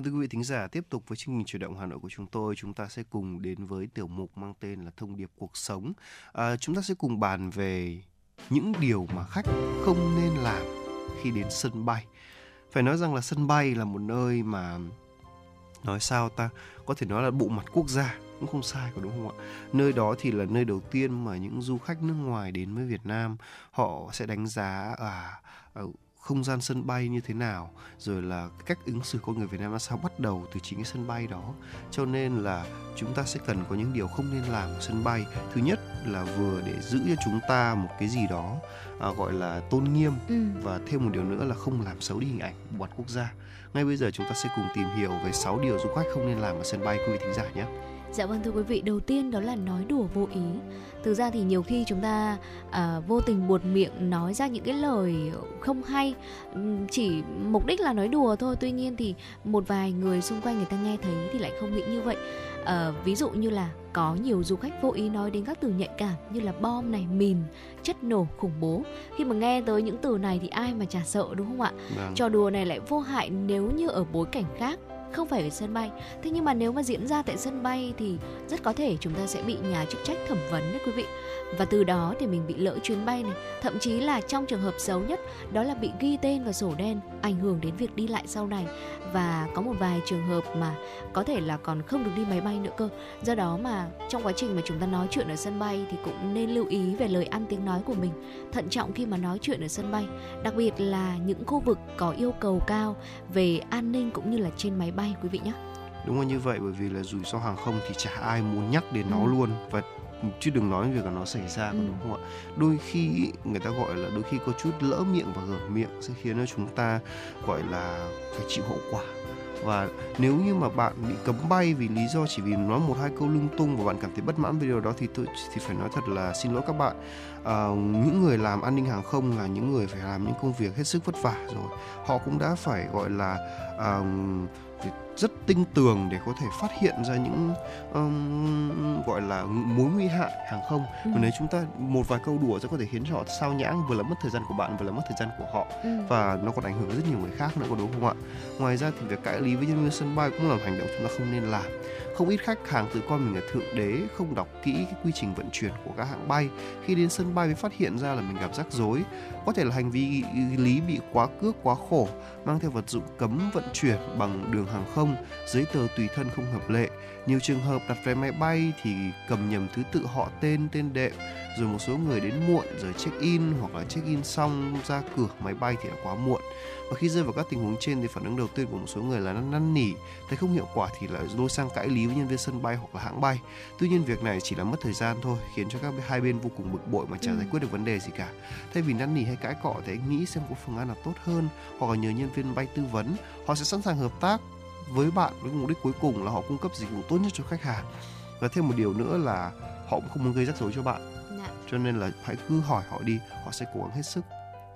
S3: Vâng thưa quý vị thính giả, tiếp tục với chương trình chuyển động Hà Nội của chúng tôi, chúng ta sẽ cùng đến với tiểu mục mang tên là thông điệp cuộc sống. À, chúng ta sẽ cùng bàn về những điều mà khách không nên làm khi đến sân bay. Phải nói rằng là sân bay là một nơi mà nói sao ta có thể nói là bộ mặt quốc gia cũng không sai có đúng không ạ nơi đó thì là nơi đầu tiên mà những du khách nước ngoài đến với Việt Nam họ sẽ đánh giá à, à không gian sân bay như thế nào rồi là cách ứng xử con người Việt Nam là sao bắt đầu từ chính cái sân bay đó cho nên là chúng ta sẽ cần có những điều không nên làm ở sân bay thứ nhất là vừa để giữ cho chúng ta một cái gì đó à, gọi là tôn nghiêm
S4: Ừ.
S3: và thêm một điều nữa là không làm xấu đi hình ảnh mặt quốc gia ngay bây giờ chúng ta sẽ cùng tìm hiểu về 6 điều du khách không nên làm ở sân bay quý vị thính giả nhé
S4: Dạ vâng thưa quý vị, đầu tiên đó là nói đùa vô ý. Thực ra thì nhiều khi chúng ta à, vô tình buột miệng nói ra những cái lời không hay, ừm, chỉ mục đích là nói đùa thôi. Tuy nhiên thì một vài người xung quanh người ta nghe thấy thì lại không nghĩ như vậy. À, ví dụ như là có nhiều du khách vô ý nói đến các từ nhạy cảm như là bom này, mìn, chất nổ, khủng bố. Khi mà nghe tới những từ này thì ai mà chả sợ đúng không ạ?
S3: Vâng.
S4: Trò đùa này lại vô hại nếu như ở bối cảnh khác không phải ở sân bay. Thế nhưng mà nếu mà diễn ra tại sân bay thì rất có thể chúng ta sẽ bị nhà chức trách thẩm vấn đấy, quý vị và từ đó thì mình bị lỡ chuyến bay này. Thậm chí là trong trường hợp xấu nhất đó là bị ghi tên vào sổ đen ảnh hưởng đến việc đi lại sau này. Và có một vài trường hợp mà có thể là còn không được đi máy bay nữa cơ. Do đó mà trong quá trình mà chúng ta nói chuyện ở sân bay thì cũng nên lưu ý về lời ăn tiếng nói của mình thận trọng khi mà nói chuyện ở sân bay. Đặc biệt là những khu vực có yêu cầu cao về an ninh cũng như là trên máy bay quý vị nhé.
S3: Đúng là như vậy bởi vì là rủi ro hàng không thì chả ai muốn nhắc đến nó
S4: Ừ.
S3: luôn. Và chứ đừng nói việc là nó xảy ra
S4: Ừ.
S3: đúng không ạ? Đôi khi người ta gọi là đôi khi có chút lỡ miệng và gở miệng sẽ khiến cho chúng ta gọi là phải chịu hậu quả. Và nếu như mà bạn bị cấm bay vì lý do chỉ vì nói một hai câu lung tung và bạn cảm thấy bất mãn về điều đó thì tôi thì phải nói thật là xin lỗi các bạn. À, những người làm an ninh hàng không là những người phải làm những công việc hết sức vất vả rồi. Họ cũng đã phải gọi là à, rất tinh tường để có thể phát hiện ra những um, gọi là mối nguy hại hàng không.
S4: Ừ.
S3: và nếu chúng ta một vài câu đùa sẽ có thể khiến cho họ sao nhãng vừa là mất thời gian của bạn vừa là mất thời gian của họ.
S4: Ừ.
S3: và nó còn ảnh hưởng rất nhiều người khác nữa có đúng không ạ? Ngoài ra thì việc cãi lý với nhân viên sân bay cũng là một hành động chúng ta không nên làm. Không ít khách hàng tự coi mình là thượng đế không đọc kỹ cái quy trình vận chuyển của các hãng bay. Khi đến sân bay mới phát hiện ra là mình gặp rắc rối. Có thể là hành vi lý bị quá cước quá khổ mang theo vật dụng cấm vận chuyển bằng đường hàng không giấy tờ tùy thân không hợp lệ nhiều trường hợp đặt vé máy bay thì cầm nhầm thứ tự họ tên tên đệm rồi một số người đến muộn rồi check in hoặc là check in xong ra cửa máy bay thì đã quá muộn và khi rơi vào các tình huống trên thì phản ứng đầu tiên của một số người là năn năn nỉ thấy không hiệu quả thì lại lôi sang cãi lý với nhân viên sân bay hoặc là hãng bay. Tuy nhiên việc này chỉ là mất thời gian thôi, khiến cho các hai bên vô cùng bực bội mà chả
S4: Ừ.
S3: giải quyết được vấn đề gì cả. Thay vì năn nỉ hay cãi cọ thì anh nghĩ xem có phương án nào tốt hơn hoặc là nhờ nhân viên bay tư vấn, họ sẽ sẵn sàng hợp tác với bạn với mục đích cuối cùng là họ cung cấp dịch vụ tốt nhất cho khách hàng. Và thêm một điều nữa là họ cũng không muốn gây rắc rối cho bạn.
S4: Dạ.
S3: Cho nên là hãy cứ hỏi họ đi, họ sẽ cố gắng hết sức.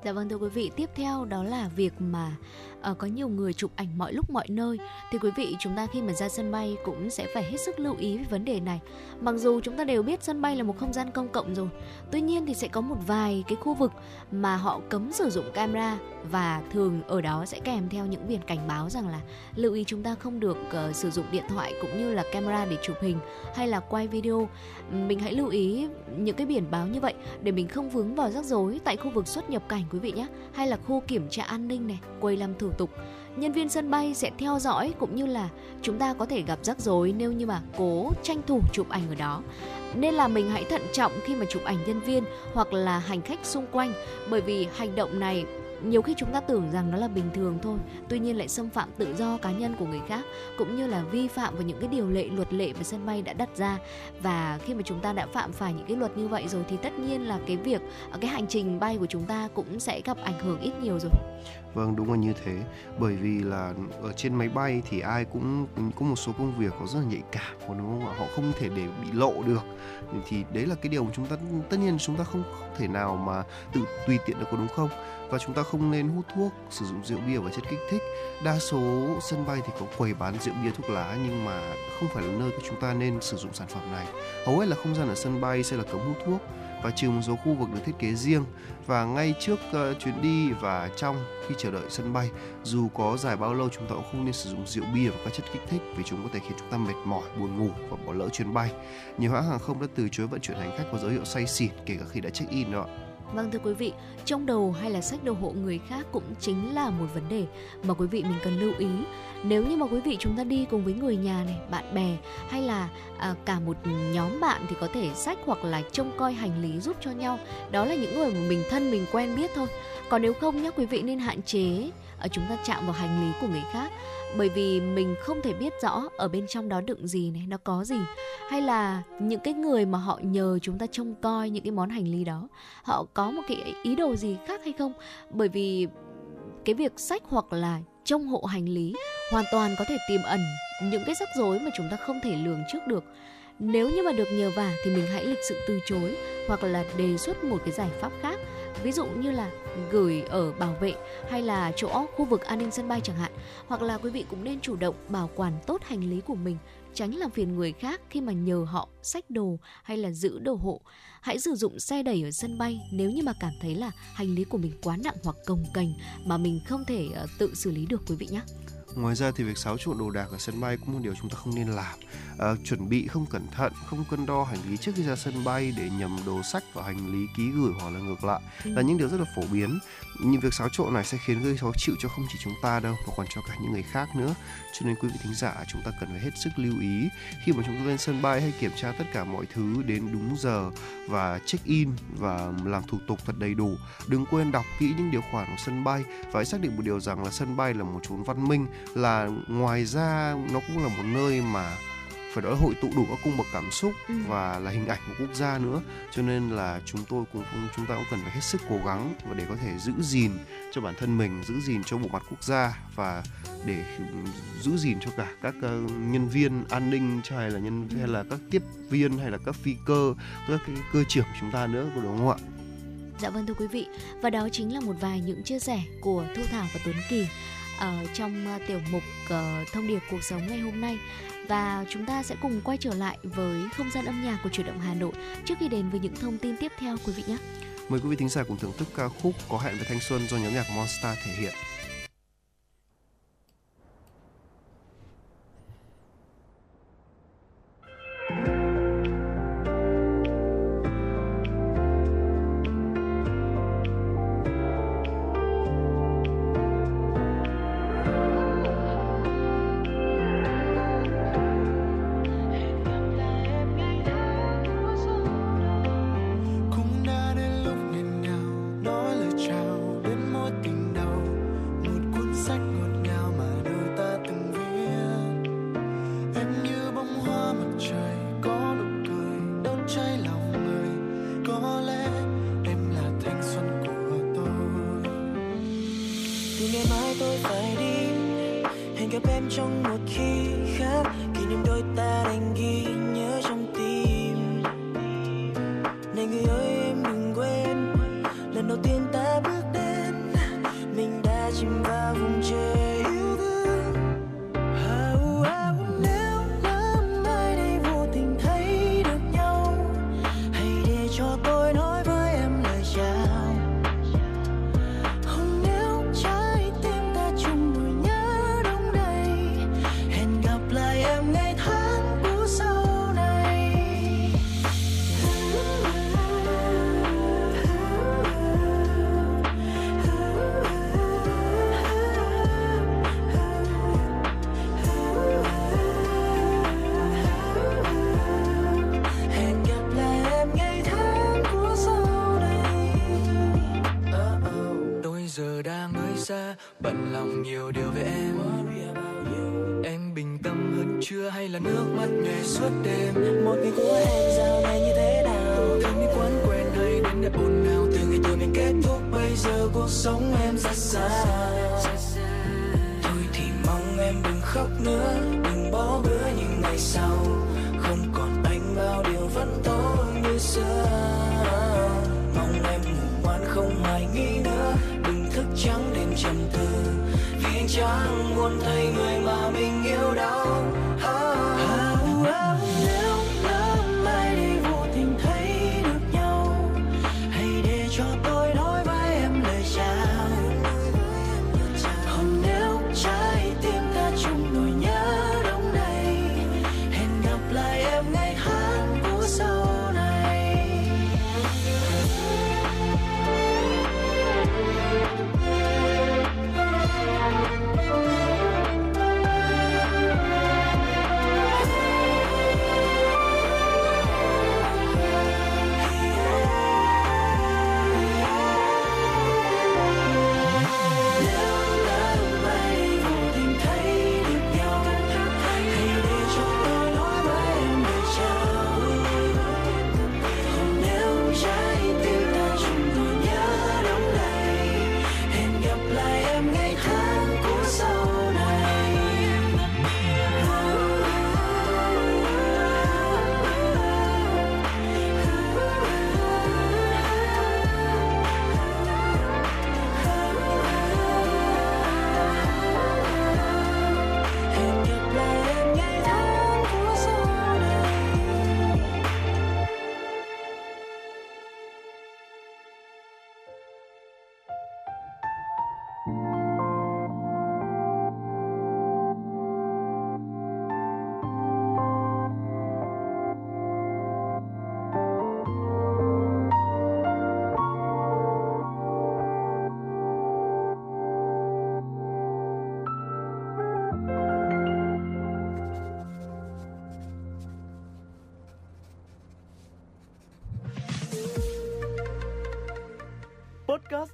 S4: Dạ vâng thưa quý vị, tiếp theo đó là việc mà ờ, có nhiều người chụp ảnh mọi lúc mọi nơi thì quý vị chúng ta khi mà ra sân bay cũng sẽ phải hết sức lưu ý về vấn đề này. Mặc dù chúng ta đều biết sân bay là một không gian công cộng rồi, tuy nhiên thì sẽ có một vài cái khu vực mà họ cấm sử dụng camera và thường ở đó sẽ kèm theo những biển cảnh báo rằng là lưu ý chúng ta không được uh, sử dụng điện thoại cũng như là camera để chụp hình hay là quay video. Mình hãy lưu ý những cái biển báo như vậy để mình không vướng vào rắc rối tại khu vực xuất nhập cảnh quý vị nhé hay là khu kiểm tra an ninh này quầy làm thủ tục. Nhân viên sân bay sẽ theo dõi cũng như là chúng ta có thể gặp rắc rối nếu như mà cố tranh thủ chụp ảnh ở đó. Nên là mình hãy thận trọng khi mà chụp ảnh nhân viên hoặc là hành khách xung quanh, bởi vì hành động này nhiều khi chúng ta tưởng rằng nó là bình thường thôi, tuy nhiên lại xâm phạm tự do cá nhân của người khác, cũng như là vi phạm vào những cái điều lệ, luật lệ mà sân bay đã đặt ra. Và khi mà chúng ta đã phạm phải những cái luật như vậy rồi thì tất nhiên là cái việc, cái hành trình bay của chúng ta cũng sẽ gặp ảnh hưởng ít nhiều rồi.
S3: Vâng đúng là như thế. Bởi vì là ở trên máy bay thì ai cũng có một số công việc có rất là nhạy cảm đúng không ạ? Họ không thể để bị lộ được. Thì đấy là cái điều mà chúng ta tất nhiên chúng ta không, không thể nào mà tự tùy tiện được có đúng không? Và chúng ta không nên hút thuốc sử dụng rượu bia và chất kích thích. Đa số sân bay thì có quầy bán rượu bia thuốc lá nhưng mà không phải là nơi chúng ta nên sử dụng sản phẩm này. Hầu hết là không gian ở sân bay sẽ là cấm hút thuốc và trừ một số khu vực được thiết kế riêng. Và ngay trước uh, chuyến đi và trong khi chờ đợi sân bay dù có dài bao lâu chúng ta cũng không nên sử dụng rượu bia và các chất kích thích vì chúng có thể khiến chúng ta mệt mỏi buồn ngủ và bỏ lỡ chuyến bay. Nhiều hãng hàng không đã từ chối vận chuyển hành khách có dấu hiệu say xỉn kể cả khi đã check in đó
S4: Vâng thưa quý vị, trong đầu hay là sách đồ hộ người khác cũng chính là một vấn đề mà quý vị mình cần lưu ý. Nếu như mà quý vị chúng ta đi cùng với người nhà này, bạn bè hay là à, cả một nhóm bạn thì có thể sách hoặc là trông coi hành lý giúp cho nhau. Đó là những người mà mình thân mình quen biết thôi. Còn nếu không nhé quý vị nên hạn chế à, chúng ta chạm vào hành lý của người khác bởi vì mình không thể biết rõ ở bên trong đó đựng gì này, nó có gì. Hay là những cái người mà họ nhờ chúng ta trông coi những cái món hành lý đó, họ có một cái ý đồ gì khác hay không? Bởi vì cái việc sách hoặc là trông hộ hành lý hoàn toàn có thể tiềm ẩn những cái rắc rối mà chúng ta không thể lường trước được. Nếu như mà được nhờ vả thì mình hãy lịch sự từ chối hoặc là đề xuất một cái giải pháp khác. Ví dụ như là gửi ở bảo vệ hay là chỗ, khu vực an ninh sân bay chẳng hạn. Hoặc là quý vị cũng nên chủ động bảo quản tốt hành lý của mình, tránh làm phiền người khác khi mà nhờ họ xách đồ hay là giữ đồ hộ. Hãy sử dụng xe đẩy ở sân bay nếu như mà cảm thấy là hành lý của mình quá nặng hoặc cồng kềnh mà mình không thể ờ, tự xử lý được, quý vị nhé
S3: Ngoài ra thì việc xáo trộn đồ đạc ở sân bay cũng là điều chúng ta không nên làm. À, chuẩn bị không cẩn thận, không cân đo hành lý trước khi ra sân bay để nhầm đồ sách vào hành lý ký gửi hoặc là ngược lại
S4: Ừ.
S3: là những điều rất là phổ biến. Nhưng việc xáo trộn này sẽ khiến gây khó chịu cho không chỉ chúng ta đâu mà còn cho cả những người khác nữa. Cho nên quý vị thính giả chúng ta cần phải hết sức lưu ý khi mà chúng ta lên sân bay hay kiểm tra tất cả mọi thứ đến đúng giờ và check in và làm thủ tục thật đầy đủ. Đừng quên đọc kỹ những điều khoản của sân bay và hãy xác định một điều rằng là sân bay là một chốn văn minh là ngoài ra nó cũng là một nơi mà phải nói hội tụ đủ các cung bậc cảm xúc
S4: Ừ.
S3: và là hình ảnh của quốc gia nữa. Cho nên là chúng tôi cũng chúng ta cũng cần phải hết sức cố gắng và để có thể giữ gìn cho bản thân mình giữ gìn cho bộ mặt quốc gia và để giữ gìn cho cả các ờ, nhân viên an ninh hay là nhân hay là các tiếp viên hay là các phi cơ các cái cơ trưởng của chúng ta nữa có đúng không ạ?
S4: Dạ vâng thưa quý vị, và đó chính là một vài những chia sẻ của Thu Thảo và Tuấn Kỳ ở trong ờ, tiểu mục ờ, thông điệp cuộc sống ngày hôm nay. Và chúng ta sẽ cùng quay trở lại với không gian âm nhạc của chuyển động Hà Nội. Trước khi đến với những thông tin tiếp theo, quý vị nhé.
S3: mời quý vị thính giả cùng thưởng thức ca khúc có hẹn với thanh xuân do nhóm nhạc Monster thể hiện.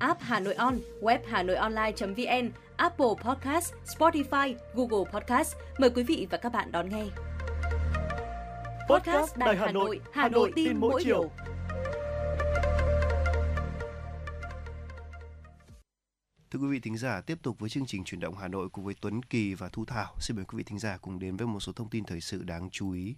S7: app Hà Nội On, web Hà Nội Online.vn, Apple Podcast, Spotify, Google Podcast. Mời quý vị và các bạn đón nghe. Podcast Đài Hà Nội, Hà Nội tin mỗi chiều.
S3: Thưa quý vị thính giả, tiếp tục với chương trình chuyển động Hà Nội cùng với Tuấn Kỳ và Thu Thảo. Xin mời quý vị thính giả cùng đến với một số thông tin thời sự đáng chú ý.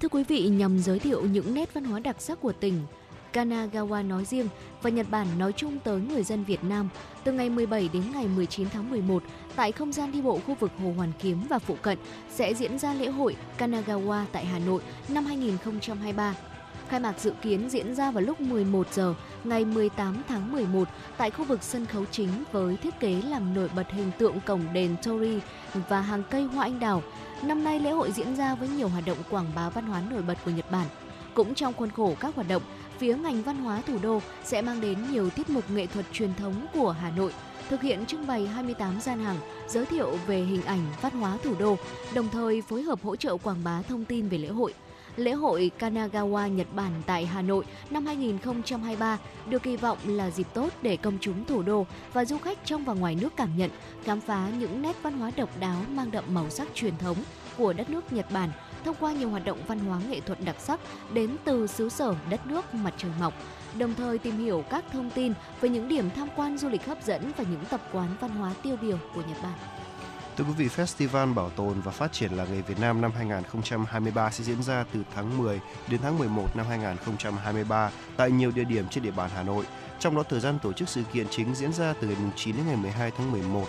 S4: Thưa quý vị, nhằm giới thiệu những nét văn hóa đặc sắc của tỉnh, Kanagawa nói riêng và Nhật Bản nói chung tới người dân Việt Nam từ ngày 17 đến ngày 19 tháng 11 tại không gian đi bộ khu vực Hồ Hoàn Kiếm và phụ cận sẽ diễn ra lễ hội Kanagawa tại Hà Nội năm 2023. Khai mạc dự kiến diễn ra vào lúc 11 giờ ngày 18 tháng 11 tại khu vực sân khấu chính với thiết kế làm nổi bật hình tượng cổng đền Tori và hàng cây hoa anh đào. Năm nay lễ hội diễn ra với nhiều hoạt động quảng bá văn hóa nổi bật của Nhật Bản. Cũng trong khuôn khổ các hoạt động, phía ngành văn hóa thủ đô sẽ mang đến nhiều tiết mục nghệ thuật truyền thống của Hà Nội thực hiện trưng bày 28 gian hàng giới thiệu về hình ảnh văn hóa thủ đô, đồng thời phối hợp hỗ trợ quảng bá thông tin về lễ hội. Lễ hội Kanagawa Nhật Bản tại Hà Nội năm 2023 được kỳ vọng là dịp tốt để công chúng thủ đô và du khách trong và ngoài nước cảm nhận, khám phá những nét văn hóa độc đáo mang đậm màu sắc truyền thống của đất nước Nhật Bản thông qua nhiều hoạt động văn hóa nghệ thuật đặc sắc đến từ xứ sở đất nước mặt trời mọc, đồng thời tìm hiểu các thông tin về những điểm tham quan du lịch hấp dẫn và những tập quán văn hóa tiêu biểu của Nhật Bản.
S3: Thưa quý vị, Festival Bảo tồn và Phát triển làng nghề Việt Nam năm 2023 sẽ diễn ra từ tháng 10 đến tháng 11 năm 2023 tại nhiều địa điểm trên địa bàn Hà Nội. Trong đó thời gian tổ chức sự kiện chính diễn ra từ ngày 9 đến ngày 12 tháng 11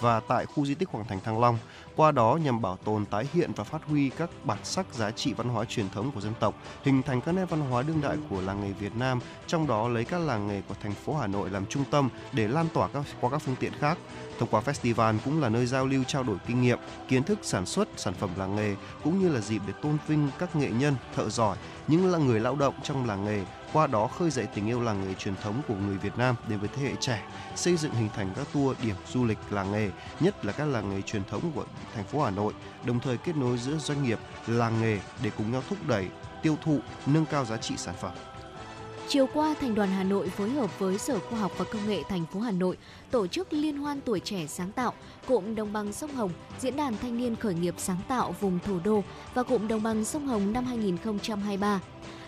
S3: và tại khu di tích Hoàng Thành Thăng Long. Qua đó nhằm bảo tồn, tái hiện và phát huy các bản sắc giá trị văn hóa truyền thống của dân tộc, hình thành các nét văn hóa đương đại của làng nghề Việt Nam, trong đó lấy các làng nghề của thành phố Hà Nội làm trung tâm để lan tỏa các qua các phương tiện khác. Thông qua festival cũng là nơi giao lưu trao đổi kinh nghiệm, kiến thức sản xuất sản phẩm làng nghề cũng như là dịp để tôn vinh các nghệ nhân, thợ giỏi, những là người lao động trong làng nghề qua đó khơi dậy tình yêu làng nghề truyền thống của người Việt Nam đến với thế hệ trẻ, xây dựng hình thành các tour điểm du lịch làng nghề, nhất là các làng nghề truyền thống của thành phố Hà Nội, đồng thời kết nối giữa doanh nghiệp, làng nghề để cùng nhau thúc đẩy, tiêu thụ, nâng cao giá trị sản phẩm.
S4: Chiều qua, Thành đoàn Hà Nội phối hợp với Sở Khoa học và Công nghệ thành phố Hà Nội tổ chức Liên hoan tuổi trẻ sáng tạo, cụm đồng bằng sông Hồng, Diễn đàn Thanh niên khởi nghiệp sáng tạo vùng thủ đô và cụm đồng bằng sông Hồng năm 2023.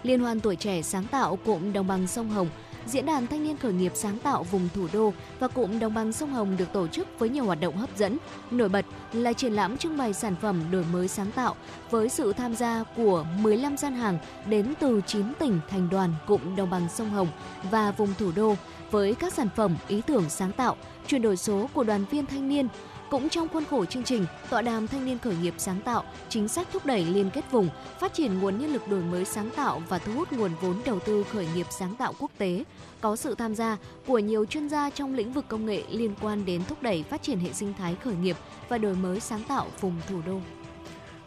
S4: Liên hoan tuổi trẻ sáng tạo cụm đồng bằng sông Hồng, Diễn đàn Thanh niên khởi nghiệp sáng tạo vùng thủ đô và cụm đồng bằng sông Hồng được tổ chức với nhiều hoạt động hấp dẫn. Nổi bật là triển lãm trưng bày sản phẩm đổi mới sáng tạo với sự tham gia của 15 gian hàng đến từ 9 tỉnh thành đoàn cụm đồng bằng sông Hồng và vùng thủ đô với các sản phẩm ý tưởng sáng tạo, chuyển đổi số của đoàn viên thanh niên, cũng trong khuôn khổ chương trình, tọa đàm thanh niên khởi nghiệp sáng tạo, chính sách thúc đẩy liên kết vùng, phát triển nguồn nhân lực đổi mới sáng tạo và thu hút nguồn vốn đầu tư khởi nghiệp sáng tạo quốc tế, có sự tham gia của nhiều chuyên gia trong lĩnh vực công nghệ liên quan đến thúc đẩy phát triển hệ sinh thái khởi nghiệp và đổi mới sáng tạo vùng thủ đô.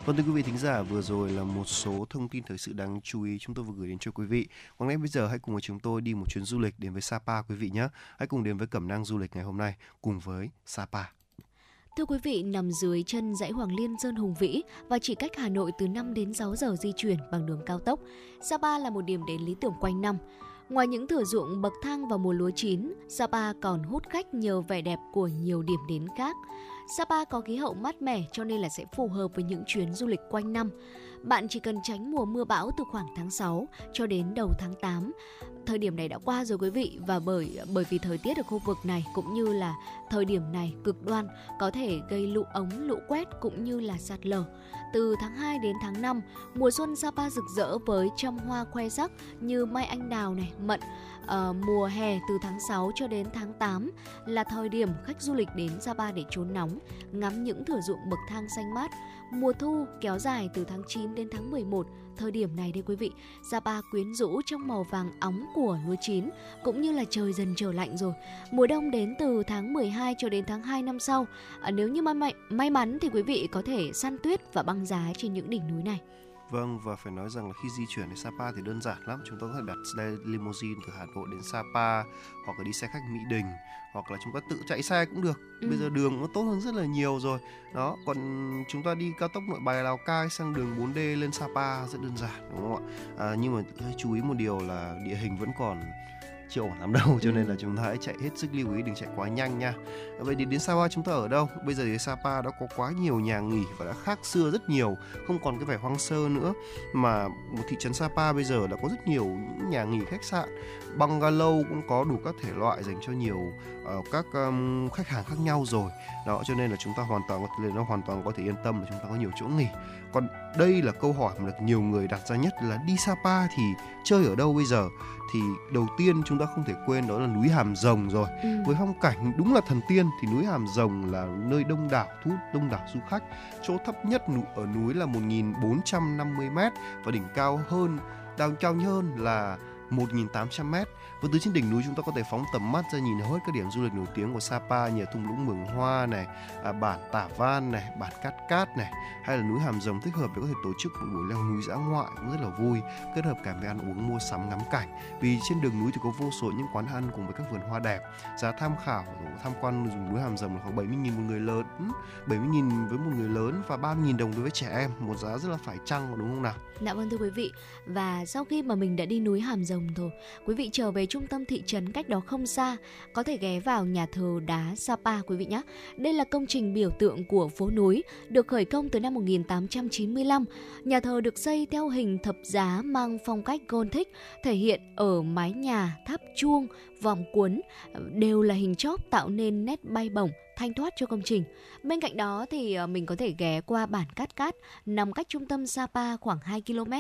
S3: Vâng thưa quý vị thính giả, vừa rồi là một số thông tin thời sự đáng chú ý chúng tôi vừa gửi đến cho quý vị. Còn ngay bây giờ hãy cùng với chúng tôi đi một chuyến du lịch đến với Sapa quý vị nhé. Hãy cùng đến với cẩm năng du lịch ngày hôm nay cùng với Sapa.
S4: Thưa quý vị, nằm dưới chân dãy Hoàng Liên Sơn Hùng Vĩ và chỉ cách Hà Nội từ 5 đến 6 giờ di chuyển bằng đường cao tốc, Sapa là một điểm đến lý tưởng quanh năm. Ngoài những thửa ruộng bậc thang vào mùa lúa chín, Sapa còn hút khách nhờ vẻ đẹp của nhiều điểm đến khác. Sapa có khí hậu mát mẻ cho nên là sẽ phù hợp với những chuyến du lịch quanh năm. Bạn chỉ cần tránh mùa mưa bão từ khoảng tháng 6 cho đến đầu tháng 8 thời điểm này đã qua rồi quý vị và bởi bởi vì thời tiết ở khu vực này cũng như là thời điểm này cực đoan có thể gây lũ ống, lũ quét cũng như là sạt lở. Từ tháng 2 đến tháng 5, mùa xuân Sapa rực rỡ với trăm hoa khoe sắc như mai anh đào này, mận. À, mùa hè từ tháng 6 cho đến tháng 8 là thời điểm khách du lịch đến Sapa để trốn nóng, ngắm những thửa ruộng bậc thang xanh mát. Mùa thu kéo dài từ tháng 9 đến tháng 11 Thời điểm này đây quý vị, Sapa quyến rũ trong màu vàng óng của lúa chín cũng như là trời dần trở lạnh rồi. Mùa đông đến từ tháng 12 cho đến tháng 2 năm sau. À, nếu như may, may mắn thì quý vị có thể săn tuyết và băng giá trên những đỉnh núi này.
S3: Vâng và phải nói rằng là khi di chuyển đến Sapa thì đơn giản lắm. Chúng ta có thể đặt xe limousine từ Hà Nội đến Sapa Hoặc là đi xe khách Mỹ Đình Hoặc là chúng ta tự chạy xe cũng được. Ừ. Bây giờ đường nó tốt hơn rất là nhiều rồi. Đó còn chúng ta đi cao tốc nội bài Lào Cai sang đường 4D lên Sapa rất đơn giản đúng không ạ? À, Nhưng mà chú ý một điều là địa hình vẫn còn chưa ổn lắm đâu cho nên là chúng ta hãy chạy hết sức lưu ý đừng chạy quá nhanh nha. Vậy thì đến Sapa chúng ta ở đâu? Bây giờ thì Sapa đã có quá nhiều nhà nghỉ và đã khác xưa rất nhiều không còn cái vẻ hoang sơ nữa. Mà một thị trấn Sapa bây giờ đã có rất nhiều những nhà nghỉ khách sạn. Bungalow cũng có đủ các thể loại dành cho nhiều uh, các um, khách hàng khác nhau rồi. Đó cho nên là chúng ta hoàn toàn có thể nó hoàn toàn có thể yên tâm là chúng ta có nhiều chỗ nghỉ. Còn đây là câu hỏi mà được nhiều người đặt ra nhất là đi Sapa thì chơi ở đâu bây giờ? Thì đầu tiên chúng ta không thể quên đó là núi Hàm Rồng rồi. Ừ. với phong cảnh đúng là thần tiên thì núi Hàm Rồng là nơi đông đảo thu hút đông đảo du khách. Chỗ thấp nhất ở núi là 1.450 m và đỉnh cao hơn đào cao hơn là 1.800 m và từ trên đỉnh núi chúng ta có thể phóng tầm mắt ra nhìn hết các điểm du lịch nổi tiếng của Sapa như thung lũng Mường Hoa này, à, bản Tả Van này, bản Cát Cát này, hay là núi Hàm Rồng thích hợp để có thể tổ chức một buổi leo núi dã ngoại cũng rất là vui, kết hợp cả với ăn uống mua sắm ngắm cảnh. Vì trên đường núi thì có vô số những quán ăn cùng với các vườn hoa đẹp. Giá tham khảo tham quan dùng núi Hàm Rồng là khoảng 70.000 một người lớn, 70.000 với một người lớn và 30.000 đồng đối với trẻ em, một giá rất là phải chăng đúng không nào?
S4: Dạ vâng thưa quý vị. Và sau khi mà mình đã đi núi Hàm Rồng rồi Quý vị trở về trung tâm thị trấn cách đó không xa Có thể ghé vào nhà thờ đá Sapa quý vị nhé Đây là công trình biểu tượng của phố núi Được khởi công từ năm 1895 Nhà thờ được xây theo hình thập giá mang phong cách Gothic Thể hiện ở mái nhà, tháp chuông, vòng cuốn Đều là hình chóp tạo nên nét bay bổng thanh thoát cho công trình. Bên cạnh đó thì ờ, mình có thể ghé qua bản Cát Cát nằm cách trung tâm Sapa khoảng 2 km.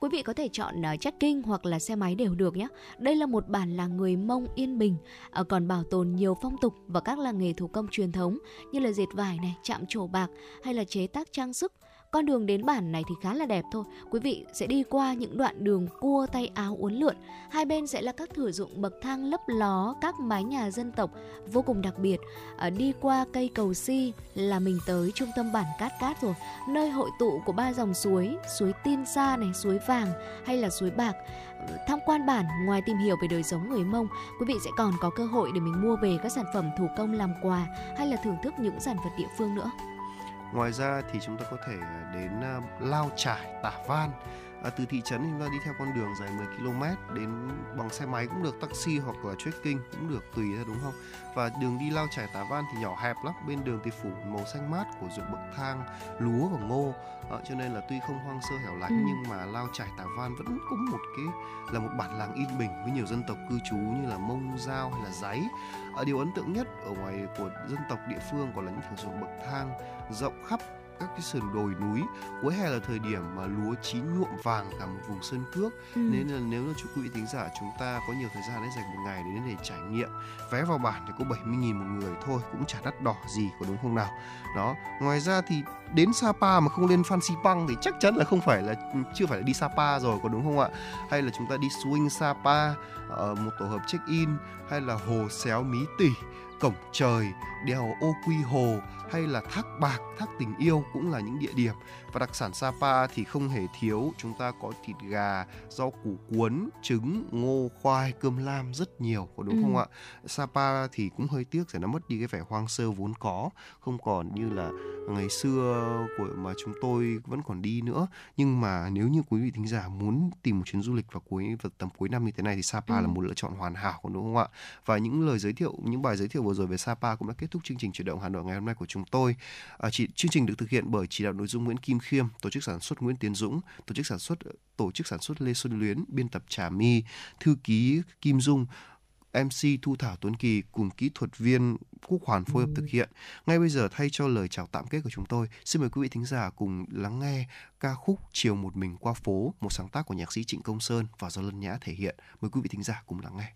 S4: Quý vị có thể chọn ờ, trekking hoặc là xe máy đều được nhé. Đây là một bản làng người Mông yên bình, ờ, còn bảo tồn nhiều phong tục và các làng nghề thủ công truyền thống như là dệt vải này, chạm trổ bạc hay là chế tác trang sức con đường đến bản này thì khá là đẹp thôi. Quý vị sẽ đi qua những đoạn đường cua tay áo uốn lượn. Hai bên sẽ là các thửa dụng bậc thang lấp ló các mái nhà dân tộc vô cùng đặc biệt. À, đi qua cây cầu si là mình tới trung tâm bản Cát Cát rồi. Nơi hội tụ của ba dòng suối, suối Tiên Sa này, suối Vàng hay là suối Bạc tham quan bản ngoài tìm hiểu về đời sống người Mông, quý vị sẽ còn có cơ hội để mình mua về các sản phẩm thủ công làm quà hay là thưởng thức những sản vật địa phương nữa.
S3: Ngoài ra thì chúng ta có thể đến à, Lao Trải, Tả Van. À, từ thị trấn chúng ta đi theo con đường dài 10 km đến bằng xe máy cũng được, taxi hoặc là trekking cũng được tùy ra đúng không? Và đường đi Lao Trải Tả Van thì nhỏ hẹp lắm, bên đường thì phủ màu xanh mát của ruộng bậc thang, lúa và ngô. À, cho nên là tuy không hoang sơ hẻo lánh ừ. nhưng mà Lao Trải Tả Van vẫn có một cái là một bản làng yên bình với nhiều dân tộc cư trú như là Mông, Giao hay là Giấy. À, điều ấn tượng nhất ở ngoài của dân tộc địa phương còn là những thửa ruộng bậc thang rộng khắp các cái sườn đồi núi. Cuối hè là thời điểm mà lúa chín nhuộm vàng cả một vùng sơn cước. Ừ. nên là nếu là chú quý vị thính giả chúng ta có nhiều thời gian để dành một ngày để đến để trải nghiệm vé vào bản thì có 70.000 một người thôi cũng chả đắt đỏ gì có đúng không nào. Đó ngoài ra thì đến Sapa mà không lên Phan Xipang thì chắc chắn là không phải là chưa phải là đi Sapa rồi có đúng không ạ? Hay là chúng ta đi swing Sapa ở một tổ hợp check in hay là hồ xéo mí tỉ cổng trời đèo ô quy hồ hay là thác bạc thác tình yêu cũng là những địa điểm. Và đặc sản Sapa thì không hề thiếu. Chúng ta có thịt gà rau củ cuốn trứng ngô khoai cơm lam rất nhiều có đúng ừ. không ạ? Sapa thì cũng hơi tiếc để nó mất đi cái vẻ hoang sơ vốn có. Không còn như là ngày xưa của mà chúng tôi vẫn còn đi nữa. Nhưng mà nếu như quý vị thính giả muốn tìm một chuyến du lịch vào cuối vào tầm cuối năm như thế này thì Sapa ừ. là một lựa chọn hoàn hảo đúng không ạ? Và những lời giới thiệu những bài giới thiệu vừa rồi về Sapa cũng đã kết thúc chương trình chuyển động Hà Nội ngày hôm nay của chúng tôi à, chị, chương trình được thực hiện bởi chỉ đạo nội dung Nguyễn Kim Khiêm tổ chức sản xuất Nguyễn Tiến Dũng tổ chức sản xuất tổ chức sản xuất Lê Xuân Luyến biên tập Trà My thư ký Kim Dung MC Thu Thảo Tuấn Kỳ cùng kỹ thuật viên Quốc Hoàn phối hợp thực hiện. Ngay bây giờ thay cho lời chào tạm kết của chúng tôi, xin mời quý vị thính giả cùng lắng nghe ca khúc Chiều một mình qua phố, một sáng tác của nhạc sĩ Trịnh Công Sơn và do Lân Nhã thể hiện. Mời quý vị thính giả cùng lắng nghe.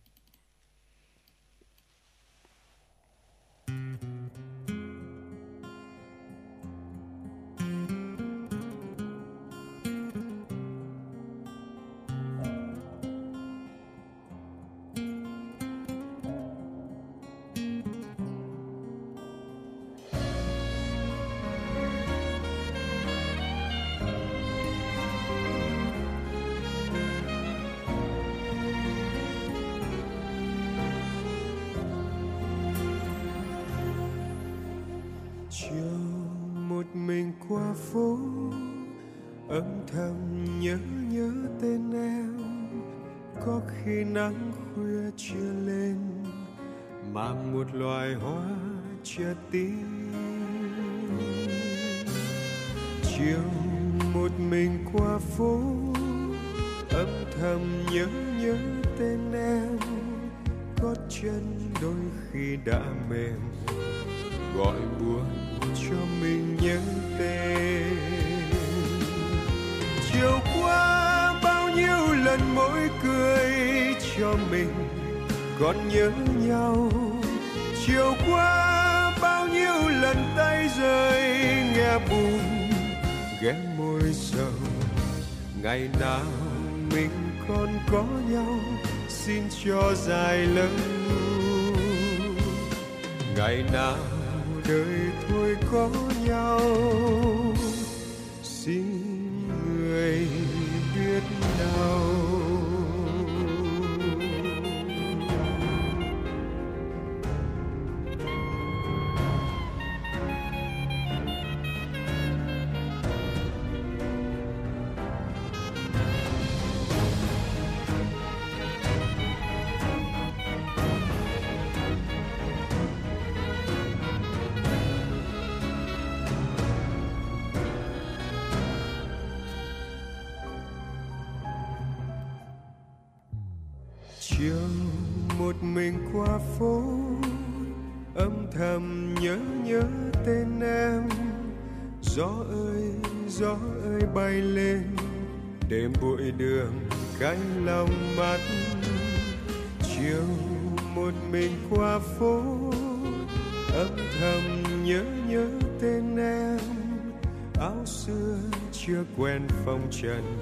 S17: Cho dài lâu. Ngày nào đời thôi có nhau. Trần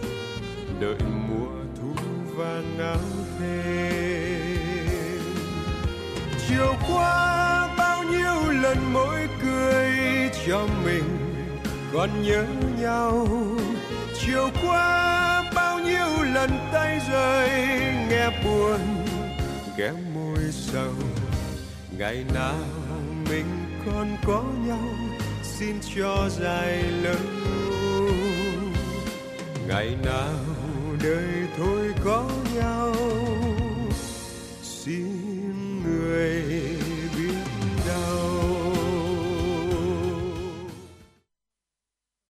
S17: đợi mùa thu vàng áo thêm. Chiều qua bao nhiêu lần mỗi cười cho mình còn nhớ nhau. Chiều qua bao nhiêu lần tay rơi nghe buồn ghé môi sầu. Ngày nào mình còn có nhau, xin cho dài lâu ngày nào đời thôi có